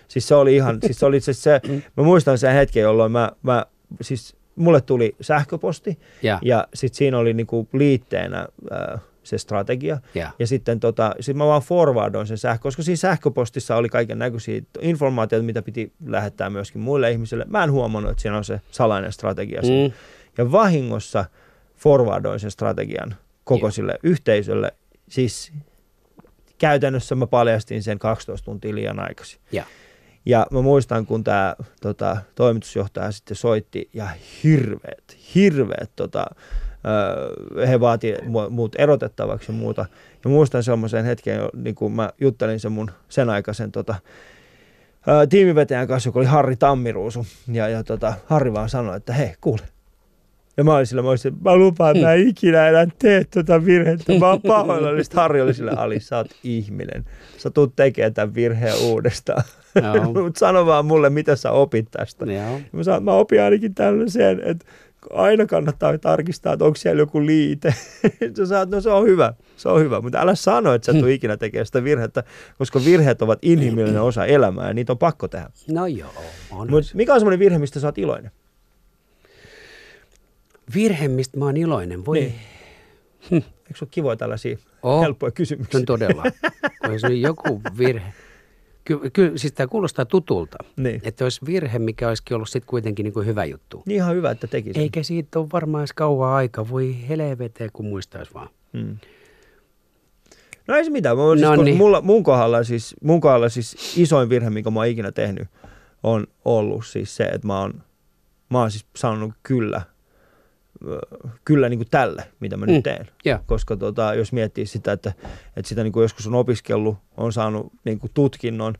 B: Siis se oli ihan, siis se oli se, se mä muistan sen hetken, jolloin mä, mä siis mulle tuli sähköposti
C: Ja,
B: ja sitten siinä oli niinku liitteenä äh, se strategia.
C: ja.
B: Ja sitten tota, sit mä vaan forwardoin sen sähkö, koska siinä sähköpostissa oli kaiken näköisiä informaatioita, mitä piti lähettää myöskin muille ihmisille. Mä en huomannut, että siinä on se salainen strategia.
C: Mm.
B: Ja vahingossa forwardoin sen strategian koko
C: Joo.
B: sille yhteisölle. Siis käytännössä mä paljastin sen 12 tuntia liian aikaisin.
C: Ja.
B: Ja mä muistan, kun tämä tota, toimitusjohtaja sitten soitti ja hirveät, hirveät, tota, he vaati mu- muut erotettavaksi ja muuta. Ja muistan semmoisen hetken, niin kun mä juttelin sen mun sen aikaisen tota, tiimivetäjän kanssa, joka oli Harri Tammiruusu. Ja, ja tota, Harri vaan sanoi, että hei, kuule. Ja mä olin sillä, mä, olin sillä, mä lupaan, että mä ikinä enää tee tuota virhettä. Mä oon pahoillani. Sitten Harri oli sillä, Ali, sä oot ihminen. Sä tuut tekemään tämän virheen uudestaan. Mutta sano vaan mulle, mitä sä opit tästä.
C: Joo.
B: Mä, sanon, mä opin ainakin tällaisen, että aina kannattaa tarkistaa, että onko siellä joku liite. sä saat, no se on hyvä, se on hyvä, mutta älä sano, että sä et tule ikinä tekemään sitä virhettä, koska virheet ovat inhimillinen osa elämää ja niitä on pakko tehdä.
C: No joo, on.
B: Mutta mikä on semmoinen virhe, mistä sä oot iloinen?
C: Virhe, mistä mä oon iloinen, voi.
B: Niin.
C: Niin.
B: Eikö se ole kivoja tällaisia
C: Oh.
B: helppoja kysymyksiä?
C: on todella. Olisi joku virhe. Kyllä, ky, siis tämä kuulostaa tutulta.
B: Niin.
C: Että olisi virhe, mikä olisikin ollut sitten kuitenkin niin kuin hyvä juttu.
B: Niin ihan hyvä, että teki sen.
C: Eikä siitä ole varmaan edes kauan aika. Voi helveteen, kun muistaisi vaan.
B: Mm. No ei se mitään. Mä, siis,
C: No
B: koska
C: niin.
B: mulla, mun, kohdalla siis, mun kohdalla siis isoin virhe, minkä mä oon ikinä tehnyt, on ollut siis se, että mä oon, mä oon siis sanonut kyllä, kyllä niin kuin tälle, mitä mä
C: Mm.
B: nyt teen.
C: Joo.
B: Koska tota, jos miettii sitä, että, että sitä niin kuin joskus on opiskellut, on saanut niin kuin tutkinnon,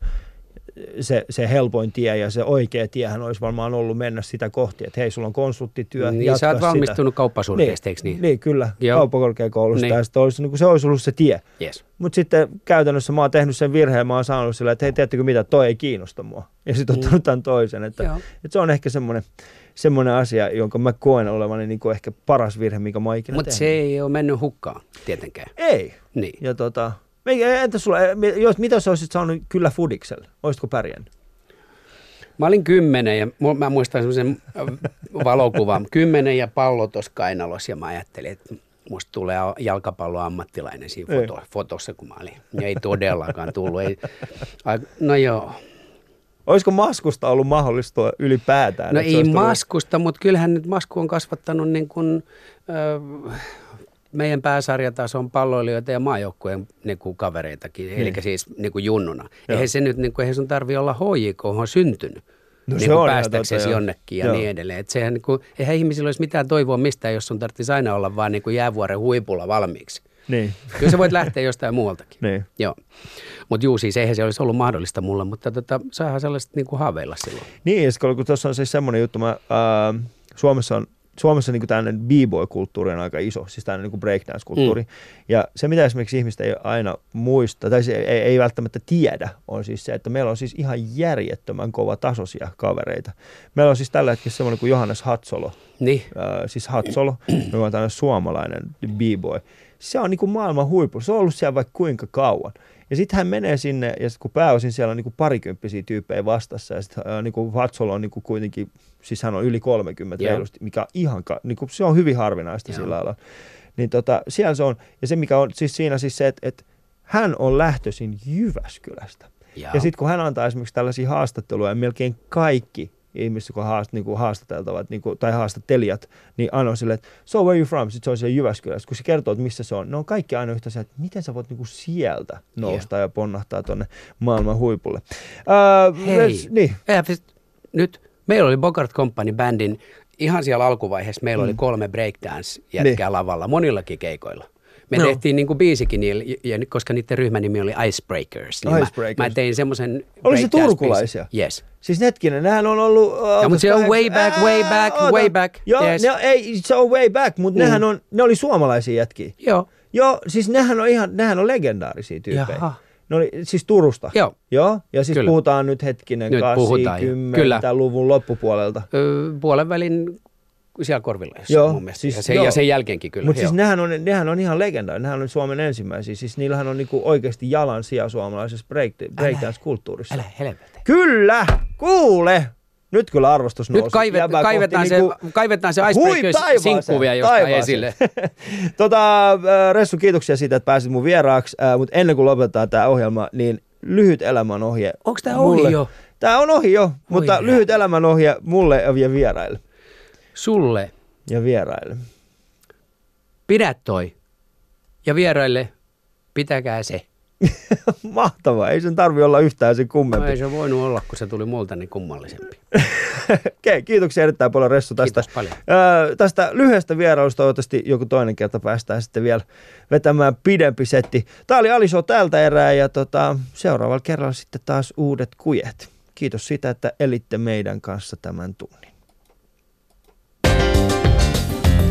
B: se, se helpoin tie ja se oikea tiehän olisi varmaan ollut mennä sitä kohti, että hei, sulla on konsulttityö,
C: Niin, sä oot valmistunut kauppasuhteesta, eikö niin?
B: Niin, kyllä,
C: Joo.
B: kauppakorkeakoulusta.
C: Niin.
B: Ja olisi, niin kuin se olisi ollut se tie.
C: Yes.
B: Mutta sitten käytännössä mä oon tehnyt sen virheen, mä oon saanut sillä, että hei, tiedättekö mitä, toi ei kiinnosta mua. Ja sitten ottanut tämän toisen. Että, että se on ehkä semmoinen, semmoinen asia, jonka mä koen olevani niin kuin ehkä paras virhe, mikä mä ikinä
C: Mutta se ei ole mennyt hukkaan, tietenkään.
B: Ei.
C: Niin.
B: Ja tota, entä sulla, jos, mitä sä olisit saanut kyllä Fudikselle? Olisitko pärjännyt?
C: Mä olin kymmenen ja mä muistan semmoisen valokuvan. Kymmenen ja pallo tuossa kainalossa ja mä ajattelin, että musta tulee jalkapalloammattilainen siinä
B: Ei.
C: foto, fotossa, kun mä olin. Ja ei todellakaan tullut. Ei. No joo.
B: Olisiko maskusta ollut mahdollistua ylipäätään?
C: No ei
B: olisi tullut-
C: maskusta, mutta kyllähän nyt masku on kasvattanut niin kuin, ö, meidän pääsarjatason palloilijoita ja maajoukkueen niin kuin kavereitakin,
B: Niin.
C: eli siis niin kuin junnuna.
B: Joo.
C: Eihän se nyt, niin kuin, eihän sun tarvi olla HJK, on syntynyt.
B: No
C: niin kuin päästäksesi
B: totta, joo.
C: jonnekin ja
B: Joo.
C: niin edelleen. Et sehän, niin kuin, eihän ihmisillä olisi mitään toivoa mistään, jos sun tarvitsisi aina olla vaan niin kuin jäävuoren huipulla valmiiksi.
B: Niin,
C: Kyllä sä voit lähteä jostain muualtakin.
B: niin.
C: Joo. Mutta juu, siis eihän se olisi ollut mahdollista mulle, mutta tota, saahan sellaista niin kuin haaveilla silloin.
B: Niin, kun tuossa on siis semmoinen juttu, mä, ää, Suomessa on Suomessa niin tämmöinen b-boy-kulttuuri on aika iso, siis tämmöinen niin breakdance-kulttuuri. Mm. Ja se, mitä esimerkiksi ihmistä ei aina muista, tai se ei, ei välttämättä tiedä, on siis se, että meillä on siis ihan järjettömän kova tasoisia kavereita. Meillä on siis tällä hetkellä semmoinen kuin Johannes Hatsolo,
C: Niin,
B: ää, siis Hatsolo, joka on tämmöinen suomalainen b-boy. Se on niin kuin maailman huippu. Se on ollut siellä vaikka kuinka kauan. Ja sitten hän menee sinne, ja sit kun pääosin siellä on niin kuin parikymppisiä tyyppejä vastassa, ja sitten niin kuin on niin kuin kuitenkin, siis hän on yli 30
C: Joo.
B: reilusti, mikä on ihan, niin kuin, se on hyvin harvinaista
C: Joo.
B: sillä lailla. Niin tota, siellä se on, ja se mikä on siis siinä siis se, että, että hän on lähtöisin Jyväskylästä.
C: Joo.
B: Ja sitten kun hän antaa esimerkiksi tällaisia haastatteluja, melkein kaikki ihmiset, jotka haast, niin kuin haastateltavat niin kuin, tai haastattelijat, niin aina on silleen, että so where you from? Sitten se on siellä Jyväskylässä. Kun se kertoo, että missä se on, ne on kaikki aina yhtä että miten sä voit niin kuin sieltä nousta ja ponnahtaa tuonne maailman huipulle. Uh,
C: Hei,
B: niin,
C: Eihän siis- nyt meillä oli Bogart Company bändin ihan siellä alkuvaiheessa, meillä oli kolme breakdance-jätkää
B: Niin.
C: lavalla, monillakin keikoilla. Me
B: No.
C: tehtiin niin kuin biisikin niille, ja koska niiden ryhmän nimi oli Icebreakers, niin
B: Icebreakers.
C: Mä, mä tein semmoisen
B: Oli se turkulaisia?
C: Yes.
B: Siis hetkinen, nehän on ollut... Uh,
C: Ja, mutta se on way back, way back, way back.
B: Joo,
C: Yes.
B: ne, ei, se on way back, mutta
C: Mm.
B: nehän on, ne oli suomalaisia jätkiä.
C: Joo.
B: Joo, siis nehän on ihan, nehän on legendaarisia tyyppejä.
C: Jaha.
B: Ne oli siis Turusta.
C: Joo.
B: Joo, ja siis
C: Kyllä.
B: puhutaan nyt hetkinen
C: Nyt puhutaan jo.
B: 80-luvun loppupuolelta.
C: Ö, puolen välin siellä korvilla,
B: Joo,
C: mun mielestä.
B: siis
C: ja, sen,
B: joo.
C: ja sen jälkeenkin kyllä.
B: Mutta siis nehän on, nehän on ihan legendaarisia, nehän on Suomen ensimmäisiä. Siis niillähän on niinku oikeasti jalan sija suomalaisessa break, breakdance-kulttuurissa.
C: Älä helvetä.
B: Kyllä, kuule! Nyt kyllä arvostus nousi.
C: Nyt kaivet,
B: Jäbää
C: kaivetaan, se,
B: niinku-
C: kaivetaan se
B: Hui
C: Icebreakers-sinkku vielä jostain
B: taivaaseen.
C: esille.
B: tota, äh, Ressu, kiitoksia siitä, että pääsit mun vieraaksi, äh, mutta ennen kuin lopetetaan tämä ohjelma, niin lyhyt elämän ohje.
C: Onko tämä ohi jo?
B: Tämä on ohi jo, mutta
C: herra.
B: lyhyt elämän ohje mulle ja vieraille.
C: Sulle
B: Ja vieraille.
C: pidä toi. Ja vieraille pitäkää se.
B: Mahtavaa, ei sen tarvi olla yhtään sen
C: No
B: kummempi.
C: ei se voinut olla, kun se tuli multa niin kummallisempi.
B: Okei, kiitoksia erittäin paljon Ressu tästä,
C: Kiitos paljon.
B: Öö, tästä lyhyestä vierailusta. Toivottavasti joku toinen kerta päästään sitten vielä vetämään pidempi setti. Tämä oli Ali Show tältä erää ja tota, seuraavalla kerralla sitten taas uudet kujet. Kiitos siitä, että elitte meidän kanssa tämän tunnin.